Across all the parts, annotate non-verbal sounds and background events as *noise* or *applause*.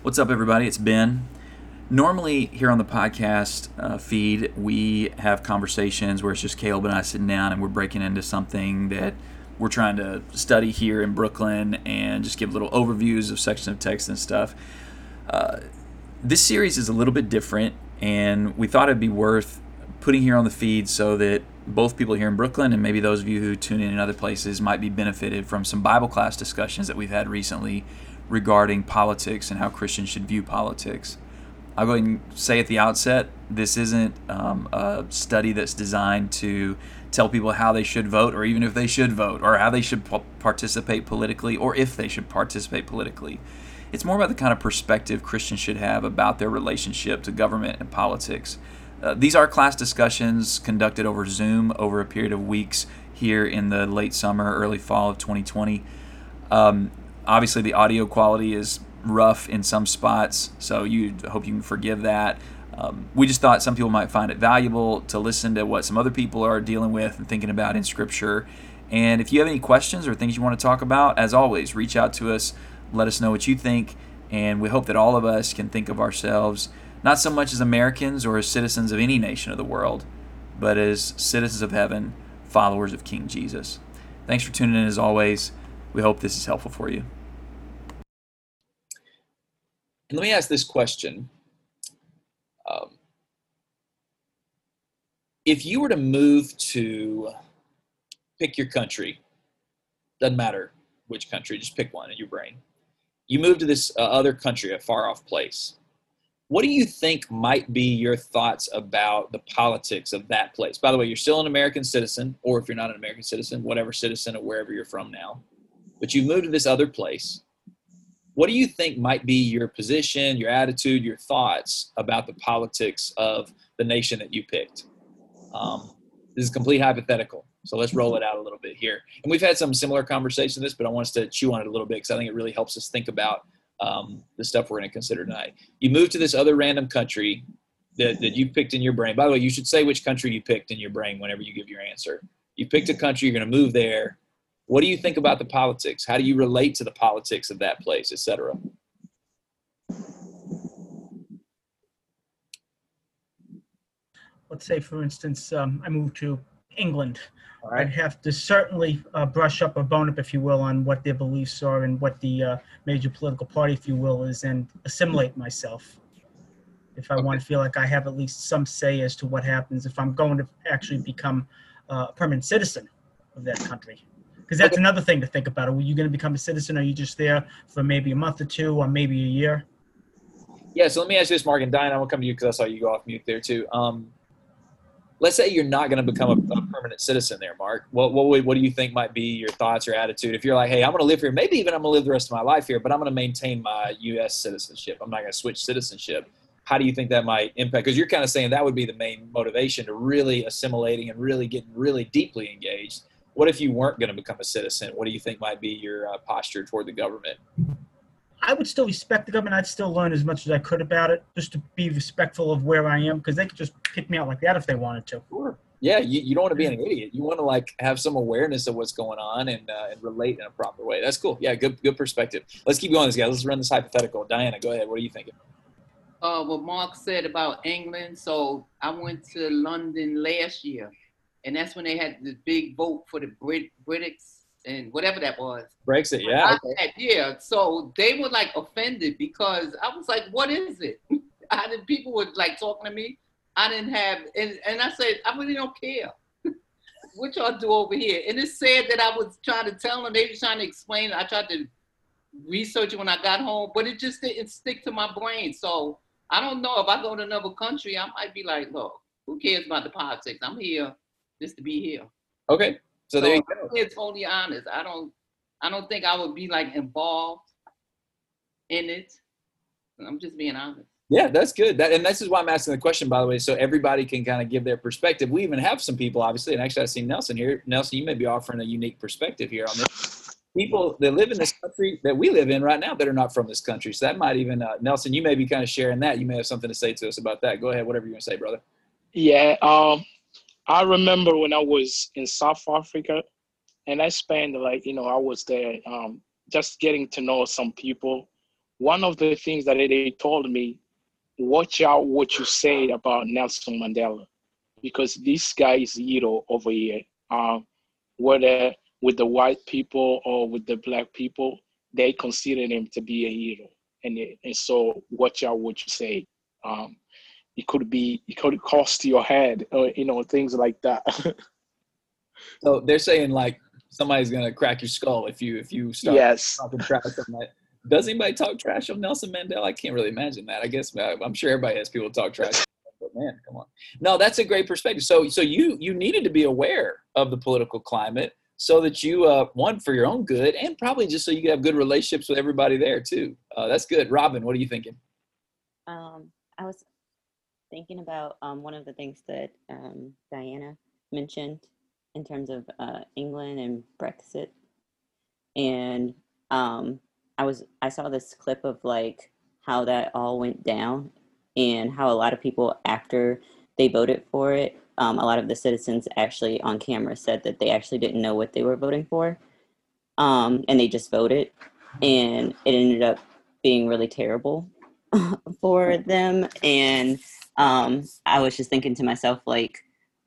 What's up, everybody? It's Ben. Normally, here on the podcast uh, feed, we have conversations where it's just Caleb and I sitting down and we're breaking into something that we're trying to study here in Brooklyn and just give little overviews of sections of text and stuff. Uh, this series is a little bit different, and we thought it'd be worth putting here on the feed so that both people here in Brooklyn and maybe those of you who tune in in other places might be benefited from some Bible class discussions that we've had recently regarding politics and how Christians should view politics. I'll go ahead and say at the outset this isn't um, a study that's designed to tell people how they should vote or even if they should vote or how they should participate politically or if they should participate politically. It's more about the kind of perspective Christians should have about their relationship to government and politics. Uh, these are class discussions conducted over Zoom over a period of weeks here in the late summer, early fall of 2020. Um, obviously the audio quality is rough in some spots, so you hope you can forgive that. Um, we just thought some people might find it valuable to listen to what some other people are dealing with and thinking about in Scripture. And if you have any questions or things you want to talk about, as always, reach out to us. Let us know what you think. And we hope that all of us can think of ourselves not so much as Americans or as citizens of any nation of the world, but as citizens of heaven, followers of King Jesus. Thanks for tuning in as always. We hope this is helpful for you. And let me ask this question. Um, if you were to move to pick your country, doesn't matter which country, just pick one in your brain. You move to this uh, other country, a far off place. What do you think might be your thoughts about the politics of that place? By the way, you're still an American citizen, or if you're not an American citizen, whatever citizen of wherever you're from now. But you move to this other place what do you think might be your position, your attitude, your thoughts about the politics of the nation that you picked? Um, this is complete hypothetical. So let's roll it out a little bit here. And we've had some similar conversations this, but I want us to chew on it a little bit because I think it really helps us think about um, the stuff we're going to consider tonight. You move to this other random country that, that you picked in your brain. By the way, you should say which country you picked in your brain whenever you give your answer. You picked a country, you're going to move there. What do you think about the politics? How do you relate to the politics of that place, etc.? Let's say, for instance, um, I moved to England. Right. I'd have to certainly uh, brush up or bone up, if you will, on what their beliefs are and what the uh, major political party, if you will, is, and assimilate myself. If I okay. want to feel like I have at least some say as to what happens if I'm going to actually become uh, a permanent citizen of that country because that's okay. another thing to think about. Are you going to become a citizen? Or are you just there for maybe a month or two, or maybe a year? Yeah. So let me ask you this, Mark and Diane. I'm gonna come to you because I saw you go off mute there too. Um, let's say you're not going to become a, a, permanent citizen there, Mark. What, what what do you think might be your thoughts or attitude if you're like, hey, I'm going to live here, maybe even I'm going to live the rest of my life here, but I'm going to maintain my U.S. citizenship. I'm not going to switch citizenship. How do you think that might impact? Because you're kind of saying that would be the main motivation to really assimilating and really getting really deeply engaged what if you weren't going to become a citizen? What do you think might be your uh, posture toward the government? I would still respect the government. I'd still learn as much as I could about it, just to be respectful of where I am, because they could just kick me out like that if they wanted to. Sure. Yeah, you, you don't want to be an idiot. You want to like have some awareness of what's going on and uh, and relate in a proper way. That's cool. Yeah, good good perspective. Let's keep going, this guy. Let's run this hypothetical. Diana, go ahead. What are you thinking? Uh, what Mark said about England. So I went to London last year and that's when they had this big vote for the Brit Brits and whatever that was. Brexit, yeah. Okay. yeah. So they were like offended because I was like, "What is it?" *laughs* I did, people were like talking to me. I didn't have, and, and I said, "I really don't care." *laughs* what y'all do over here? And it said that I was trying to tell them. They were trying to explain. I tried to research it when I got home, but it just didn't stick to my brain. So I don't know if I go to another country, I might be like, look, who cares about the politics? I'm here just to be here. Okay. So, so there you go. I'm totally honest. I don't I don't think I would be like involved in it. I'm just being honest. Yeah, that's good. That, and this is why I'm asking the question, by the way, so everybody can kind of give their perspective. We even have some people, obviously, and actually, I see Nelson here. Nelson, you may be offering a unique perspective here on this. People that live in this country that we live in right now that are not from this country. So that might even, uh, Nelson, you may be kind of sharing that. You may have something to say to us about that. Go ahead, whatever you want to say, brother. Yeah. Um, I remember when I was in South Africa, and I spent like you know I was there um, just getting to know some people one of the things that they told me, watch out what you say about Nelson Mandela, because this guy is a hero over here. Um, whether with the white people or with the black people, they consider him to be a hero, and and so watch out what you say. Um, it could be it could cost your head, or you know things like that. *laughs* so they're saying like somebody's gonna crack your skull if you if you start yes. talking trash on that. Does anybody talk trash on Nelson Mandela? I can't really imagine that. I guess I'm sure everybody has people talk trash. But man, come on. No, that's a great perspective. So so you you needed to be aware of the political climate so that you uh, one for your own good and probably just so you can have good relationships with everybody there too. Uh, that's good. Robin, what are you thinking? Um, I was thinking about um, one of the things that um, Diana mentioned in terms of uh, England and Brexit, and um, I was I saw this clip of like how that all went down and how a lot of people after they voted for it um, a lot of the citizens actually on camera said that they actually didn't know what they were voting for um, and they just voted. And it ended up being really terrible *laughs* for them. And um, i was just thinking to myself like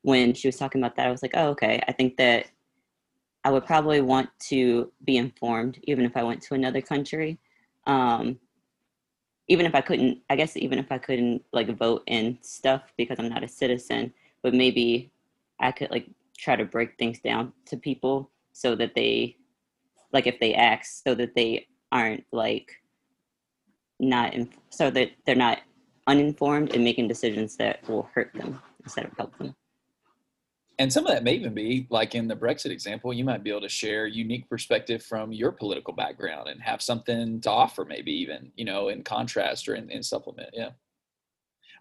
when she was talking about that i was like oh okay i think that i would probably want to be informed even if i went to another country. Um, even if i couldn't i guess even if i couldn't like vote and stuff because i'm not a citizen but maybe I could like try to break things down to people so that they like if they ask so that they aren't like not in, so that they're not uninformed and making decisions that will hurt them instead of help them and some of that may even be like in the brexit example you might be able to share unique perspective from your political background and have something to offer maybe even you know in contrast or in, in supplement yeah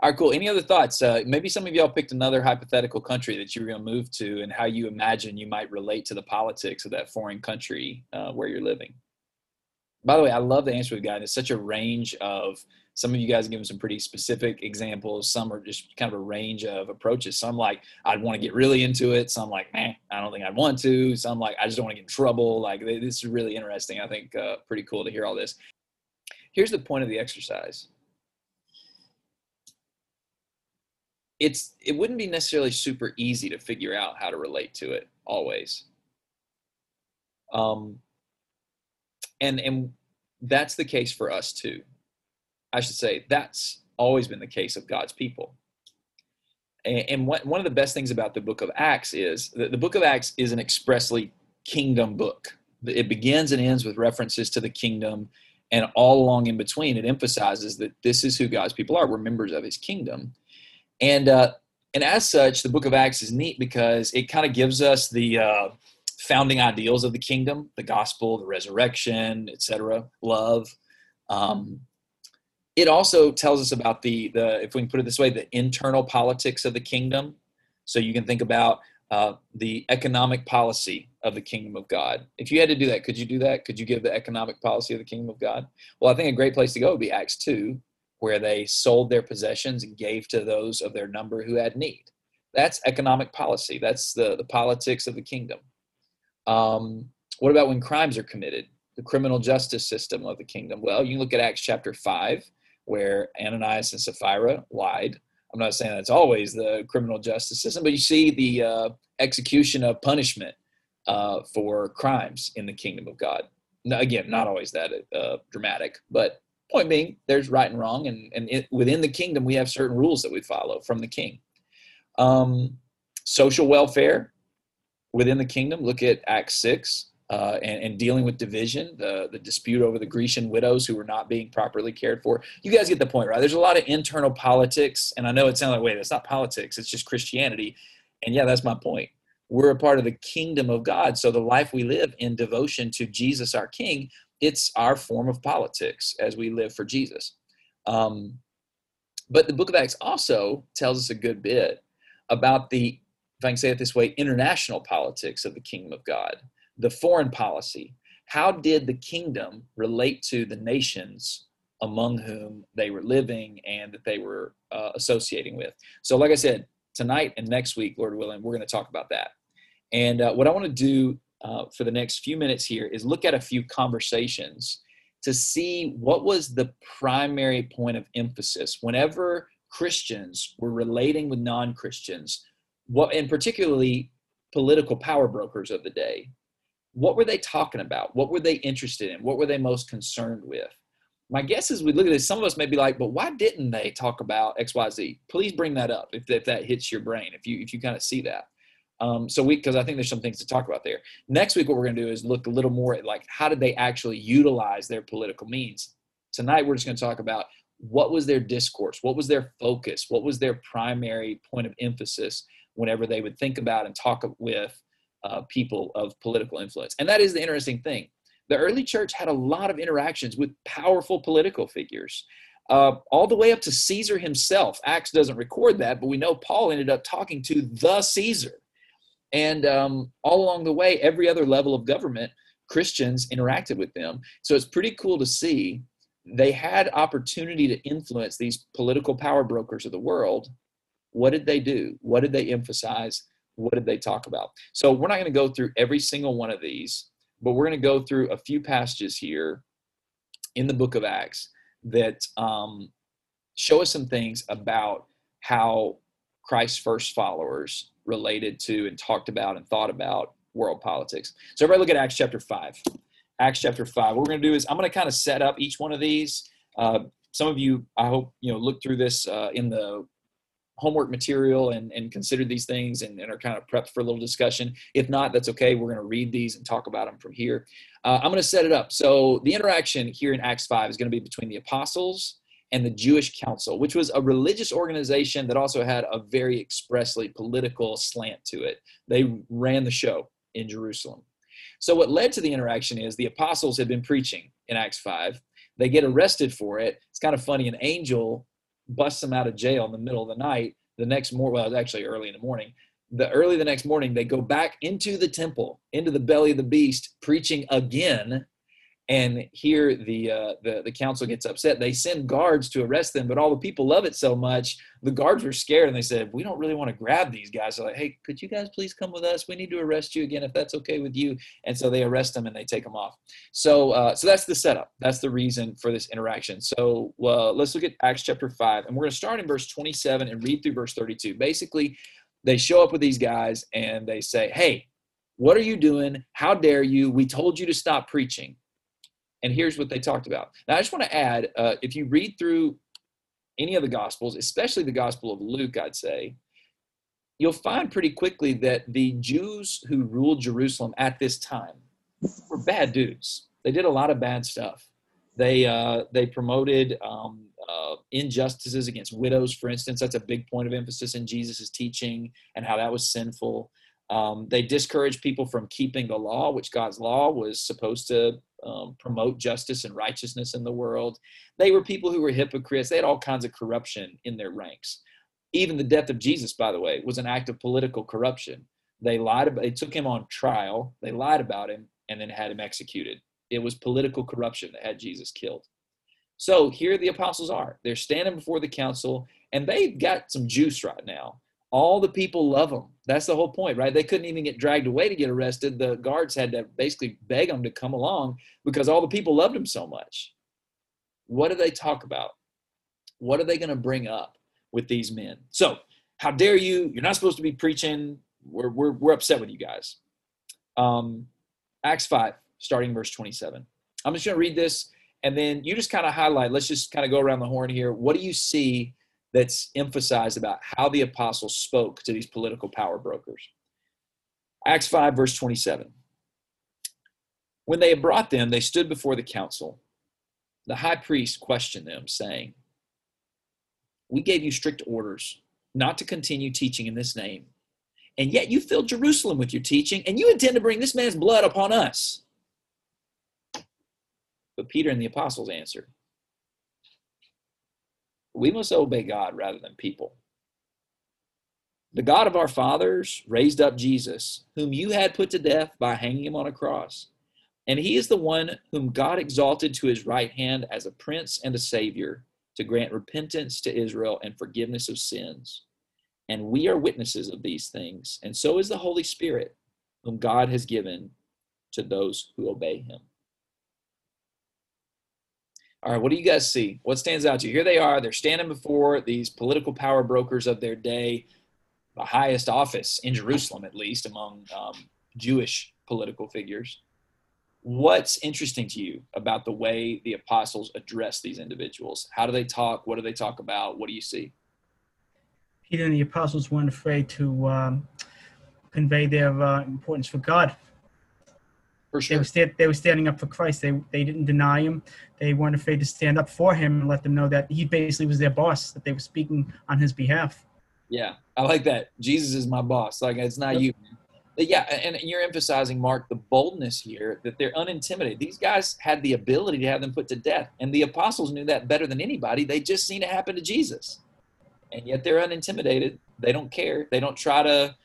all right, cool. Any other thoughts? Uh, maybe some of y'all picked another hypothetical country that you were going to move to and how you imagine you might relate to the politics of that foreign country uh, where you're living. By the way, I love the answer we've gotten. It's such a range of, some of you guys have given some pretty specific examples. Some are just kind of a range of approaches. Some like, I'd want to get really into it. Some like, eh, I don't think I'd want to. Some like, I just don't want to get in trouble. Like, this is really interesting. I think uh, pretty cool to hear all this. Here's the point of the exercise it's it wouldn't be necessarily super easy to figure out how to relate to it always um and and that's the case for us too i should say that's always been the case of god's people and, one of the best things about the book of acts is that the book of acts is an expressly kingdom book it begins and ends with references to the kingdom and all along in between it emphasizes that this is who god's people are we're members of his kingdom and uh, and as such, the Book of Acts is neat because it kind of gives us the uh, founding ideals of the kingdom: the gospel, the resurrection, etc., love. Um, it also tells us about the the if we can put it this way, the internal politics of the kingdom. So you can think about uh, the economic policy of the kingdom of God. If you had to do that, could you do that? Could you give the economic policy of the kingdom of God? Well, I think a great place to go would be Acts 2, where they sold their possessions and gave to those of their number who had need. That's economic policy. That's the, the politics of the kingdom. Um, what about when crimes are committed? The criminal justice system of the kingdom. Well, you look at Acts chapter 5, where Ananias and Sapphira lied. I'm not saying that's always the criminal justice system, but you see the uh, execution of punishment uh, for crimes in the kingdom of God. Now, again, not always that uh, dramatic, but Point being, there's right and wrong, and, and it, within the kingdom, we have certain rules that we follow from the king. Um, social welfare within the kingdom, look at Acts 6. Uh, and, and, dealing with division, the, the dispute over the Grecian widows who were not being properly cared for. You guys get the point, right? There's a lot of internal politics, and I know it sounds like, wait, that's not politics, it's just Christianity. And yeah, that's my point. We're a part of the kingdom of God, so the life we live in devotion to Jesus, our King, it's our form of politics as we live for Jesus. Um, but the book of Acts also tells us a good bit about the, if I can say it this way, international politics of the kingdom of God, the foreign policy. How did the kingdom relate to the nations among whom they were living and that they were uh, associating with? So, like I said, tonight and next week, Lord willing, we're going to talk about that. And uh, what I want to do uh, for the next few minutes here is look at a few conversations to see what was the primary point of emphasis whenever Christians were relating with non-Christians, what and particularly political power brokers of the day. What were they talking about? What were they interested in? What were they most concerned with? My guess is we look at this, some of us may be like, but why didn't they talk about XYZ? Please bring that up if, if that hits your brain, if you if you kind of see that. Um, so we, because I think there's some things to talk about there. Next week, what we're going to do is look a little more at like how did they actually utilize their political means. Tonight, we're just going to talk about what was their discourse, what was their focus, what was their primary point of emphasis whenever they would think about and talk with uh, people of political influence. And that is the interesting thing. The early church had a lot of interactions with powerful political figures. Uh, all the way up to Caesar himself. Acts doesn't record that, but we know Paul ended up talking to the Caesar. And um, all along the way, every other level of government, Christians interacted with them. So it's pretty cool to see they had opportunity to influence these political power brokers of the world. What did they do? What did they emphasize? What did they talk about? So we're not going to go through every single one of these, but we're going to go through a few passages here in the book of Acts that um, show us some things about how Christ's first followers related to and talked about and thought about world politics. So everybody look at Acts chapter 5. Acts chapter 5. What we're going to do is I'm going to kind of set up each one of these. Uh, some of you, I hope, you know, look through this uh, in the homework material and, and consider these things and, and, are kind of prepped for a little discussion. If not, that's okay. We're going to read these and talk about them from here. Uh, I'm going to set it up. So the interaction here in Acts 5 is going to be between the apostles and the Jewish Council, which was a religious organization that also had a very expressly political slant to it. They ran the show in Jerusalem. So, what led to the interaction is the apostles had been preaching in Acts 5. They get arrested for it. It's kind of funny. An angel busts them out of jail in the middle of the night. The next morning, well, it was actually early in the morning. The early the next morning, they go back into the temple, into the belly of the beast, preaching again and here the, uh, the the council gets upset. They send guards to arrest them but all the people love it so much the guards were scared and they said we don't really want to grab these guys. They're like hey could you guys please come with us? We need to arrest you again if that's okay with you. And so they arrest them and they take them off. So uh, so that's the setup. That's the reason for this interaction. So uh, let's look at acts chapter 5 and we're going to start in verse 27 and read through verse 32 basically they show up with these guys and they say hey what are you doing? How dare you? We told you to stop preaching and here's what they talked about. Now, I just want to add uh, if you read through any of the Gospels, especially the Gospel of Luke, I'd say, you'll find pretty quickly that the Jews who ruled Jerusalem at this time were bad dudes. They did a lot of bad stuff. They, uh, they promoted um, uh, injustices against widows, for instance. That's a big point of emphasis in Jesus' teaching and how that was sinful. Um, they discouraged people from keeping the law, which God's law was supposed to um, promote justice and righteousness in the world. They were people who were hypocrites. They had all kinds of corruption in their ranks. Even the death of Jesus, by the way, was an act of political corruption. They lied about. They took him on trial. They lied about him and then had him executed. It was political corruption that had Jesus killed. So here the apostles are. They're standing before the council, and they've got some juice right now all the people love them. That's the whole point, right? They couldn't even get dragged away to get arrested. The guards had to basically beg them to come along because all the people loved them so much. What do they talk about? What are they going to bring up with these men? So, how dare you? You're not supposed to be preaching. We're, we're, we're upset with you guys. Um, Acts 5, starting verse 27. I'm just going to read this and then you just kind of highlight. Let's just kind of go around the horn here. What do you see that's emphasized about how the apostles spoke to these political power brokers. Acts 5, verse 27. When they had brought them, they stood before the council. The high priest questioned them, saying, We gave you strict orders not to continue teaching in this name, and yet you filled Jerusalem with your teaching, and you intend to bring this man's blood upon us. But Peter and the apostles answered, we must obey God rather than people. The God of our fathers raised up Jesus, whom you had put to death by hanging him on a cross. And he is the one whom God exalted to his right hand as a prince and a savior to grant repentance to Israel and forgiveness of sins. And we are witnesses of these things, and so is the Holy Spirit, whom God has given to those who obey him. All right, what do you guys see? What stands out to you? Here they are. They're standing before these political power brokers of their day, the highest office in Jerusalem, at least among um, Jewish political figures. What's interesting to you about the way the apostles address these individuals? How do they talk? What do they talk about? What do you see? Peter and the apostles weren't afraid to um, convey their uh, importance for God. For They were, stand, they were standing up for Christ. They, they didn't deny him. They weren't afraid to stand up for him and let them know that he basically was their boss, that they were speaking on his behalf. Yeah, I like that. Jesus is my boss. Like it's not you. But yeah, and you're emphasizing, Mark, the boldness here that they're unintimidated. These guys had the ability to have them put to death, and the apostles knew that better than anybody. They just seen it happen to Jesus, and yet they're unintimidated. They don't care. They don't try to,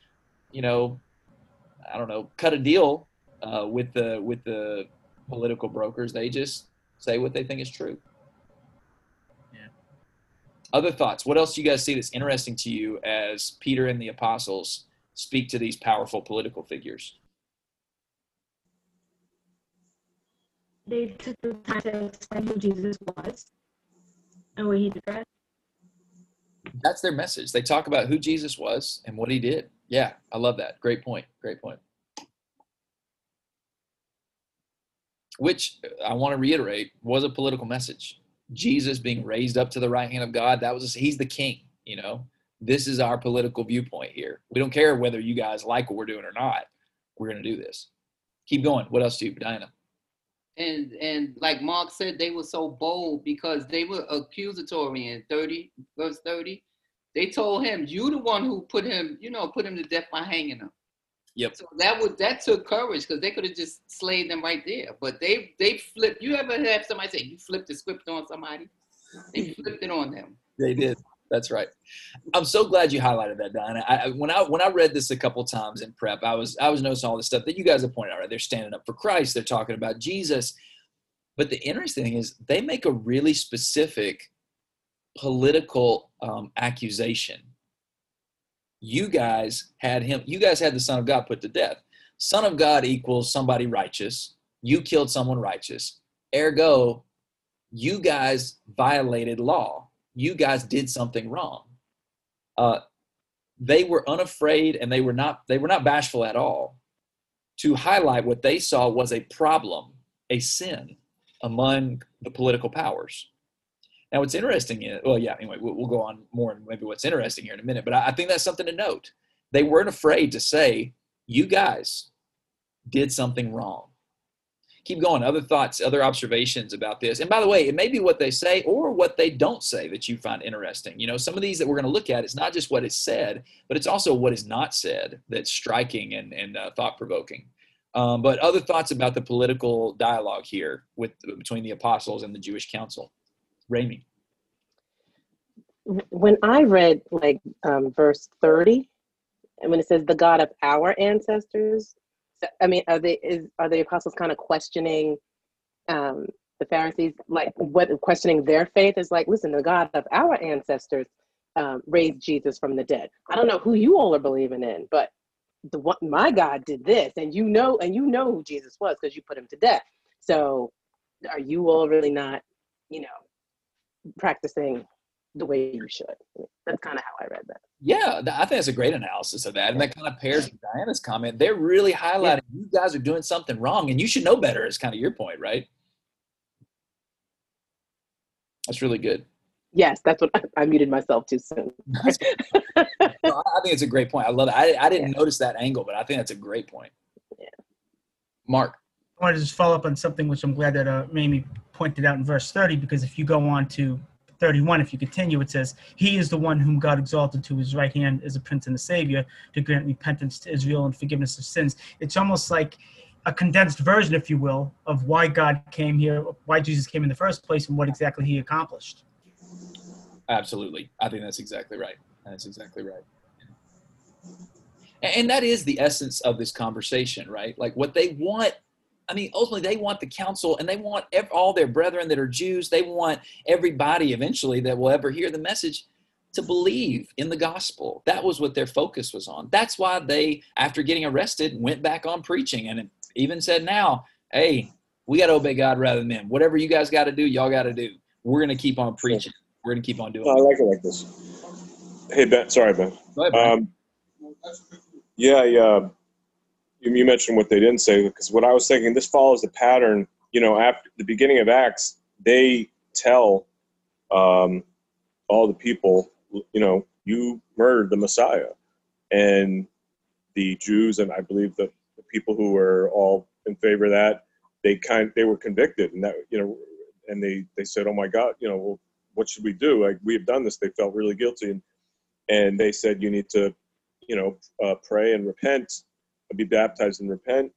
you know, I don't know, cut a deal uh, with the with the political brokers. They just say what they think is true. Yeah. Other thoughts? What else do you guys see that's interesting to you as Peter and the apostles speak to these powerful political figures? they took the time to explain who Jesus was and what he did. That's their message. They talk about who Jesus was and what he did. Yeah, I love that. Great point. Great point. Which I want to reiterate was a political message. Jesus being raised up to the right hand of God, that was he's the king, you know. This is our political viewpoint here. We don't care whether you guys like what we're doing or not. We're going to do this. Keep going. What else do you, Diana? and and like Mark said, they were so bold because they were accusatory in 30 verse 30. They told him, "You the one who put him, you know, put him to death by hanging him." Yep. So that would that took courage because they could have just slayed them right there. But they they flipped. You ever have somebody say you flipped the script on somebody? They *laughs* flipped it on them. They did. That's right. I'm so glad you highlighted that, Diana. I, I- when I when I read this a couple times in prep, I was I was noticing all the stuff that you guys have pointed out. Right, they're standing up for Christ. They're talking about Jesus. But the interesting thing is, they make a really specific political um, accusation. You guys had him. You guys had the Son of God put to death. Son of God equals somebody righteous. You killed someone righteous. Ergo, you guys violated law. You guys did something wrong. Uh, they were unafraid and they were not they were not bashful at all to highlight what they saw was a problem, a sin among the political powers. Now, what's interesting is, well, yeah, anyway, we'll, we'll go on more and maybe what's interesting here in a minute, but I, I think that's something to note. They weren't afraid to say, you guys did something wrong keep going. Other thoughts, other observations about this. And by the way, it may be what they say or what they don't say that you find interesting. You know, some of these that we're going to look at, it's not just what is said, but it's also what is not said that's striking and, and uh, thought provoking. Um, but other thoughts about the political dialogue here with between the apostles and the Jewish council. Rami. when I read like um, verse 30, and when it says the God of our ancestors, I mean, are they is are the apostles kind of questioning um, the Pharisees, like what questioning their faith is like? Listen, the God of our ancestors um, raised Jesus from the dead. I don't know who you all are believing in, but the one my God did this, and you know, and you know who Jesus was because you put him to death. So, are you all really not, you know, practicing the way you should. That's kind of how I read that. Yeah, I think that's a great analysis of that. And that kind of pairs with Diana's comment. They're really highlighting you guys are doing something wrong and you should know better, is kind of your point, right? That's really good. Yes, that's what I, *laughs* I muted myself too soon. *laughs* No, I I think it's a great point. I love it. I, I didn't notice that angle, but I think that's a great point. Yeah. Mark. I wanted to just follow up on something which I'm glad that uh, Mamie pointed out in verse 30, because if you go on to 31, if you continue, it says, He is the one whom God exalted to his right hand as a prince and a savior to grant repentance to Israel and forgiveness of sins. It's almost like a condensed version, if you will, of why God came here, why Jesus came in the first place, and what exactly he accomplished. Absolutely. I think that's exactly right. That's exactly right. And, that is the essence of this conversation, right? Like what they want. I mean, ultimately, they want the council and they want ev- all their brethren that are Jews. They want everybody eventually that will ever hear the message to believe in the gospel. That was what their focus was on. That's why they, after getting arrested, went back on preaching and even said, now, hey, We got to obey God rather than men. Whatever you guys got to do, y'all got to do. We're going to keep on preaching. We're going to keep on doing. No, I like it like this. Hey Ben, sorry Ben. Ahead, Brian. Um, yeah, yeah. You, mentioned what they didn't say because what I was thinking, this follows the pattern. You know, after the beginning of Acts, they tell um, all the people, you know, you murdered the Messiah, and the Jews and I believe the, the people who were all in favor of that, they kind they were convicted, and that you know, and they they said, oh my God, you know, well, what should we do? Like we have done this. They felt really guilty, and and they said you need to, you know, uh, pray and repent, be baptized and repent.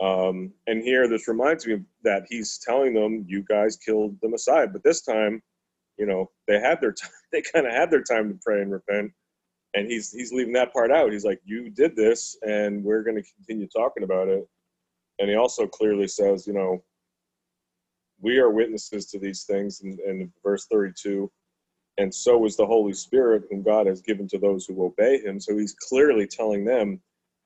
Um, and here, this reminds me that he's telling them, "You guys killed the Messiah," but this time, you know, they had their *laughs* time. They kind of had their time to pray and repent, and he's he's leaving that part out. He's like, "You did this, and we're going to continue talking about it." And he also clearly says, you know, we are witnesses to these things in, in verse 32 and so is the holy spirit whom god has given to those who obey him so he's clearly telling them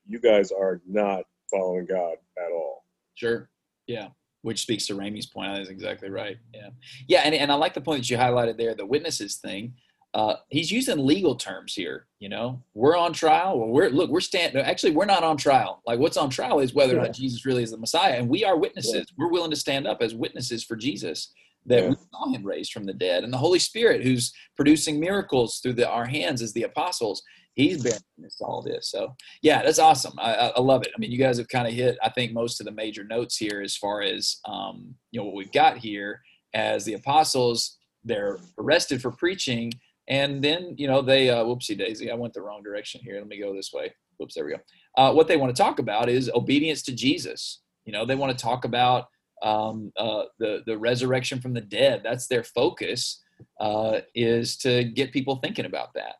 you guys are not following god at all Sure. Yeah. Which speaks to Ramey's point. That's exactly right. Yeah. Yeah. And, and I like the point that you highlighted there, the witnesses thing. Uh, he's using legal terms here. You know, we're on trial. Well, we're look, we're stand. Actually, we're not on trial. Like, what's on trial is whether or not Jesus really is the Messiah, and we are witnesses. We're willing to stand up as witnesses for Jesus that Yeah. we saw him raised from the dead, and the Holy Spirit, who's producing miracles through the, our hands as the apostles, he's witness to all this. So, yeah, that's awesome. I, I love it. I mean, you guys have kind of hit, I think, most of the major notes here as far as um, you know what we've got here as the apostles. They're arrested for preaching, and then you know they uh, whoopsie daisy. I went the wrong direction here. Let me go this way. Whoops, there we go. Uh, what they want to talk about is obedience to Jesus. You know, they want to talk about um, uh, the the resurrection from the dead. That's their focus. Uh, is to get people thinking about that.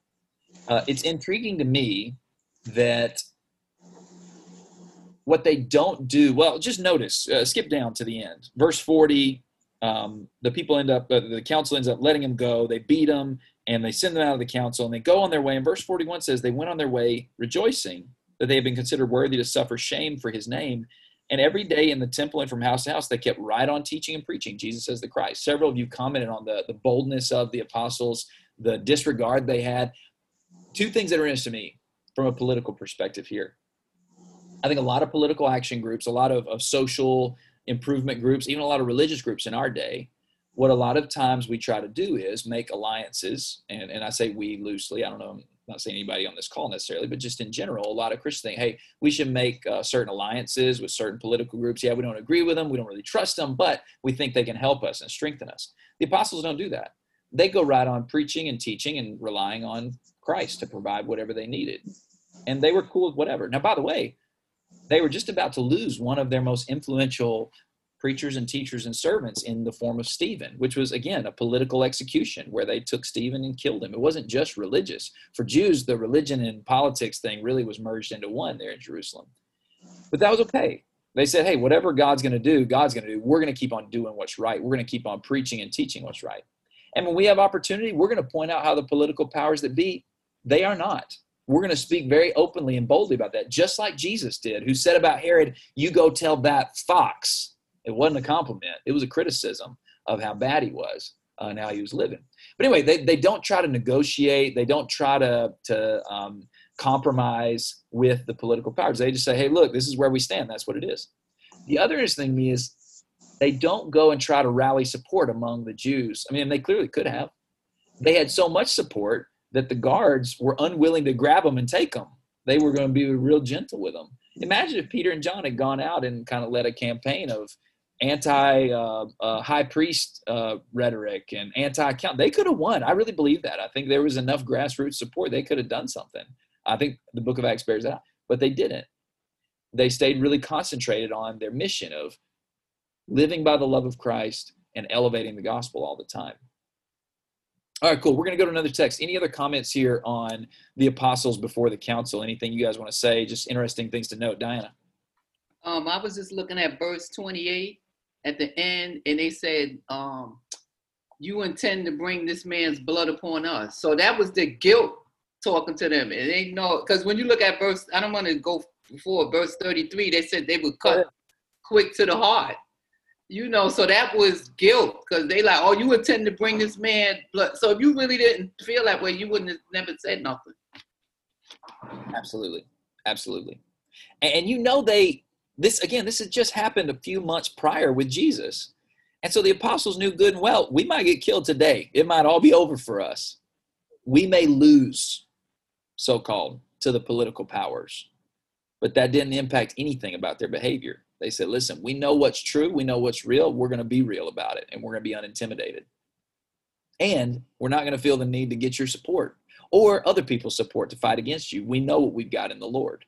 Uh, it's intriguing to me that what they don't do well just notice uh, skip down to the end. Verse 40 um, the people end up uh, the council ends up letting them go. They beat them and they send them out of the council and they go on their way. And verse 41 says they went on their way rejoicing that they had been considered worthy to suffer shame for his name. And every day in the temple and from house to house they kept right on teaching and preaching jesus as the christ. Several of you commented on the, the boldness of the apostles the disregard they had two things that are interesting to me from a political perspective here I think a lot of political action groups, a lot of, of social improvement groups, even a lot of religious groups in our day, what a lot of times we try to do is make alliances. And, and I say we loosely, I don't know, I'm not saying anybody on this call necessarily, but just in general, a lot of Christians think, hey, we should make uh, certain alliances with certain political groups. Yeah, we don't agree with them, we don't really trust them, but we think they can help us and strengthen us. The apostles don't do that. They go right on preaching and teaching and relying on Christ to provide whatever they needed. And they were cool with whatever. Now, by the way, they were just about to lose one of their most influential preachers and teachers and servants in the form of Stephen, which was, again, a political execution where they took Stephen and killed him. It wasn't just religious. For Jews, the religion and politics thing really was merged into one there in Jerusalem. But that was okay. They said, hey, whatever God's going to do, God's going to do. We're going to keep on doing what's right. We're going to keep on preaching and teaching what's right. And when we have opportunity, we're going to point out how the political powers that be, they are not we're going to speak very openly and boldly about that, just like Jesus did, who said about Herod, You go tell that fox. It wasn't a compliment, it was a criticism of how bad he was uh, and how he was living. But anyway, they, they don't try to negotiate, they don't try to, to um, compromise with the political powers. They just say, Hey, look, this is where we stand. That's what it is. The other interesting thing to me is they don't go and try to rally support among the Jews. I mean, they clearly could have. They had so much support that the guards were unwilling to grab them and take them. They were going to be real gentle with them. Imagine if Peter and John had gone out and kind of led a campaign of anti uh, uh, high priest uh, rhetoric and anti count. They could have won. I really believe that. I think there was enough grassroots support. They could have done something. I think the book of Acts bears that out, but they didn't. They stayed really concentrated on their mission of living by the love of Christ and elevating the gospel all the time. All right, cool. We're going to go to another text. Any other comments here on the apostles before the council? Anything you guys want to say? Just interesting things to note. Diana. Um, I was just looking at verse 28 at the end, and they said, um, You intend to bring this man's blood upon us. So that was the guilt talking to them. It ain't no, because when you look at verse, I don't want to go before verse 33, they said they would cut quick to the heart. You know, so that was guilt because they like, oh, you intend to bring this man blood. So if you really didn't feel that way, you wouldn't have never said nothing. Absolutely, absolutely. And, and you know they this again. This has just happened a few months prior with Jesus, and so the apostles knew good and well we might get killed today. It might all be over for us. We may lose, so called, to the political powers, but that didn't impact anything about their behavior. They said, listen, we know what's true, we know what's real, we're going to be real about it, and we're going to be unintimidated. And we're not going to feel the need to get your support or other people's support to fight against you. We know what we've got in the Lord.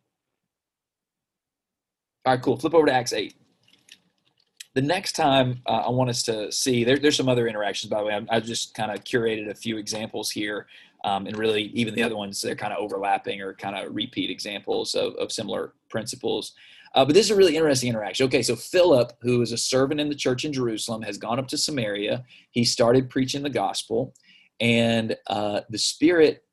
All right, cool. Flip over to Acts 8. The next time uh, I want us to see, there, there's some other interactions, by the way. I, just kind of curated a few examples here. Um, and really, even the other ones, they're kind of overlapping or kind of repeat examples of, of similar principles. Uh, but this is a really interesting interaction. Okay, so Philip, who is a servant in the church in Jerusalem, has gone up to Samaria. He started preaching the gospel, and uh, the Spirit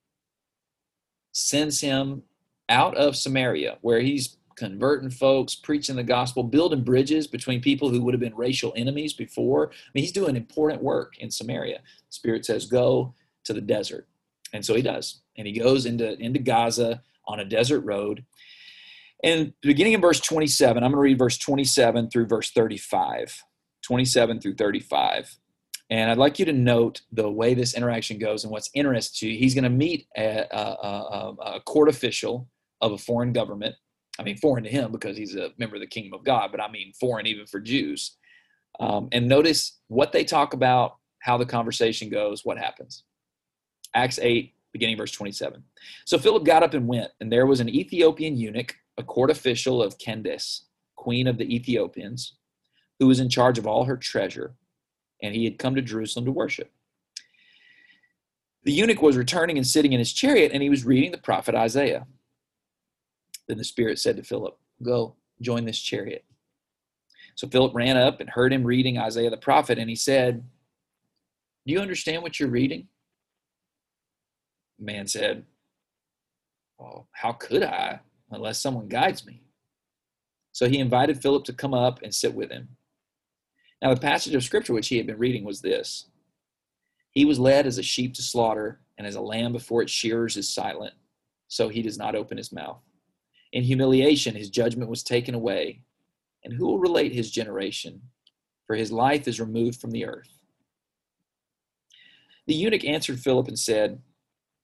sends him out of Samaria, where he's converting folks, preaching the gospel, building bridges between people who would have been racial enemies before. I mean, he's doing important work in Samaria. The Spirit says, Go to the desert. And so he does. And he goes into, into Gaza on a desert road and beginning in verse 27, I'm going to read verse 27 through verse 35. 27 through 35. And I'd like you to note the way this interaction goes and what's interesting to you. He's going to meet a, a, a, a, court official of a foreign government. I mean, foreign to him because he's a member of the kingdom of God, but I mean, foreign even for Jews. Um, and notice what they talk about, how the conversation goes, what happens. Acts 8, beginning verse 27. So Philip got up and went, and there was an Ethiopian eunuch a court official of Candace, queen of the Ethiopians, who was in charge of all her treasure, and he had come to Jerusalem to worship. The eunuch was returning and sitting in his chariot, and he was reading the prophet Isaiah. Then the Spirit said to Philip, Go, join this chariot. So Philip ran up and heard him reading Isaiah the prophet, and he said, Do you understand what you're reading? The man said, Well, how could I? Unless someone guides me. So he invited Philip to come up and sit with him. Now, the passage of scripture which he had been reading was this He was led as a sheep to slaughter, and as a lamb before its shearers is silent, so he does not open his mouth. In humiliation, his judgment was taken away. And who will relate his generation? For his life is removed from the earth. The eunuch answered Philip and said,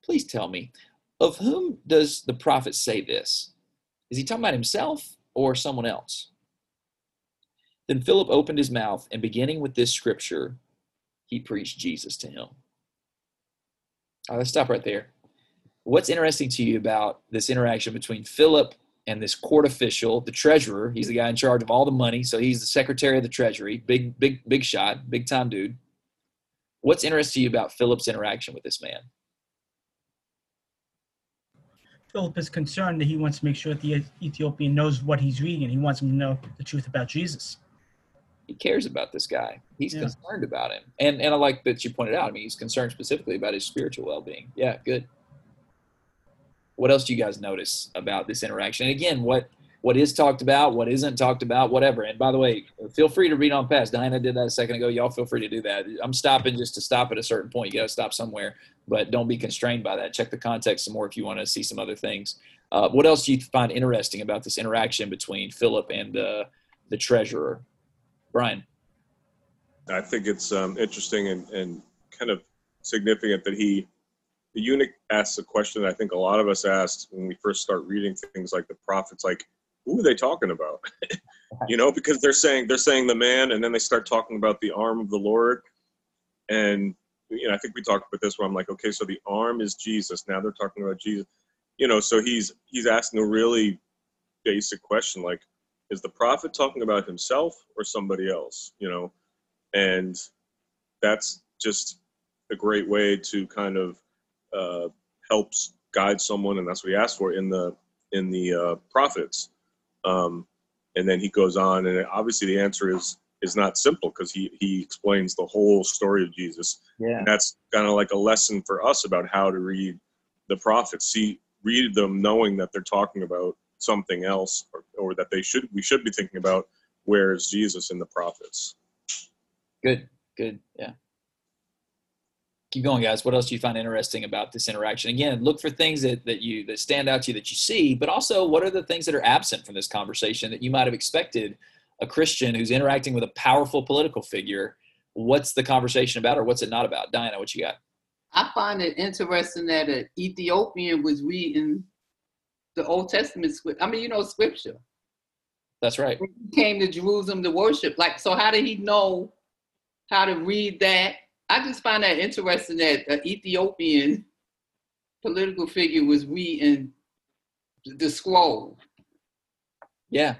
Please tell me, of whom does the prophet say this? Is he talking about himself or someone else? Then Philip opened his mouth, and beginning with this scripture, he preached Jesus to him. All right, let's stop right there. What's interesting to you about this interaction between Philip and this court official, the treasurer? He's the guy in charge of all the money, so he's the secretary of the treasury, big, big, big shot, big time dude. What's interesting to you about Philip's interaction with this man? Philip is concerned that he wants to make sure that the Ethiopian knows what he's reading. He wants him to know the truth about Jesus. He cares about this guy. He's yeah. concerned about him. And and I like that you pointed out. I mean, he's concerned specifically about his spiritual well being. Yeah, good. What else do you guys notice about this interaction? And again, what what is talked about, what isn't talked about, whatever. And by the way, feel free to read on past. Diana did that a second ago. Y'all feel free to do that. I'm stopping just to stop at a certain point. You got to stop somewhere, but don't be constrained by that. Check the context some more if you want to see some other things. Uh, what else do you find interesting about this interaction between Philip and uh, the treasurer, Brian? I think it's um, interesting and, and kind of significant that he the eunuch asks a question that I think a lot of us asked when we first start reading things like the prophets, like, who are they talking about? *laughs* you know, because they're saying they're saying the man, and then they start talking about the arm of the Lord, and you know, I think we talked about this where I'm like, okay, so the arm is Jesus. Now they're talking about Jesus. You know, so he's he's asking a really basic question, like, is the prophet talking about himself or somebody else? You know, and that's just a great way to kind of uh, helps guide someone, and that's what he asked for in the in the uh, prophets um, and then he goes on, and obviously the answer is is not simple because he he explains the whole story of Jesus. Yeah. And that's kind of like a lesson for us about how to read the prophets. See, read them knowing that they're talking about something else, or, or that they should we should be thinking about where is Jesus in the prophets. Good, good, yeah. Keep going, guys. What else do you find interesting about this interaction? Again, look for things that, that you that stand out to you that you see, but also what are the things that are absent from this conversation that you might have expected a Christian who's interacting with a powerful political figure. What's the conversation about, or what's it not about? Diana, what you got? I find it interesting that an Ethiopian was reading the Old Testament script. I mean, you know, scripture. That's right. He came to Jerusalem to worship. Like, so how did he know how to read that? I just find that interesting that an Ethiopian political figure was reading the scroll. Yeah.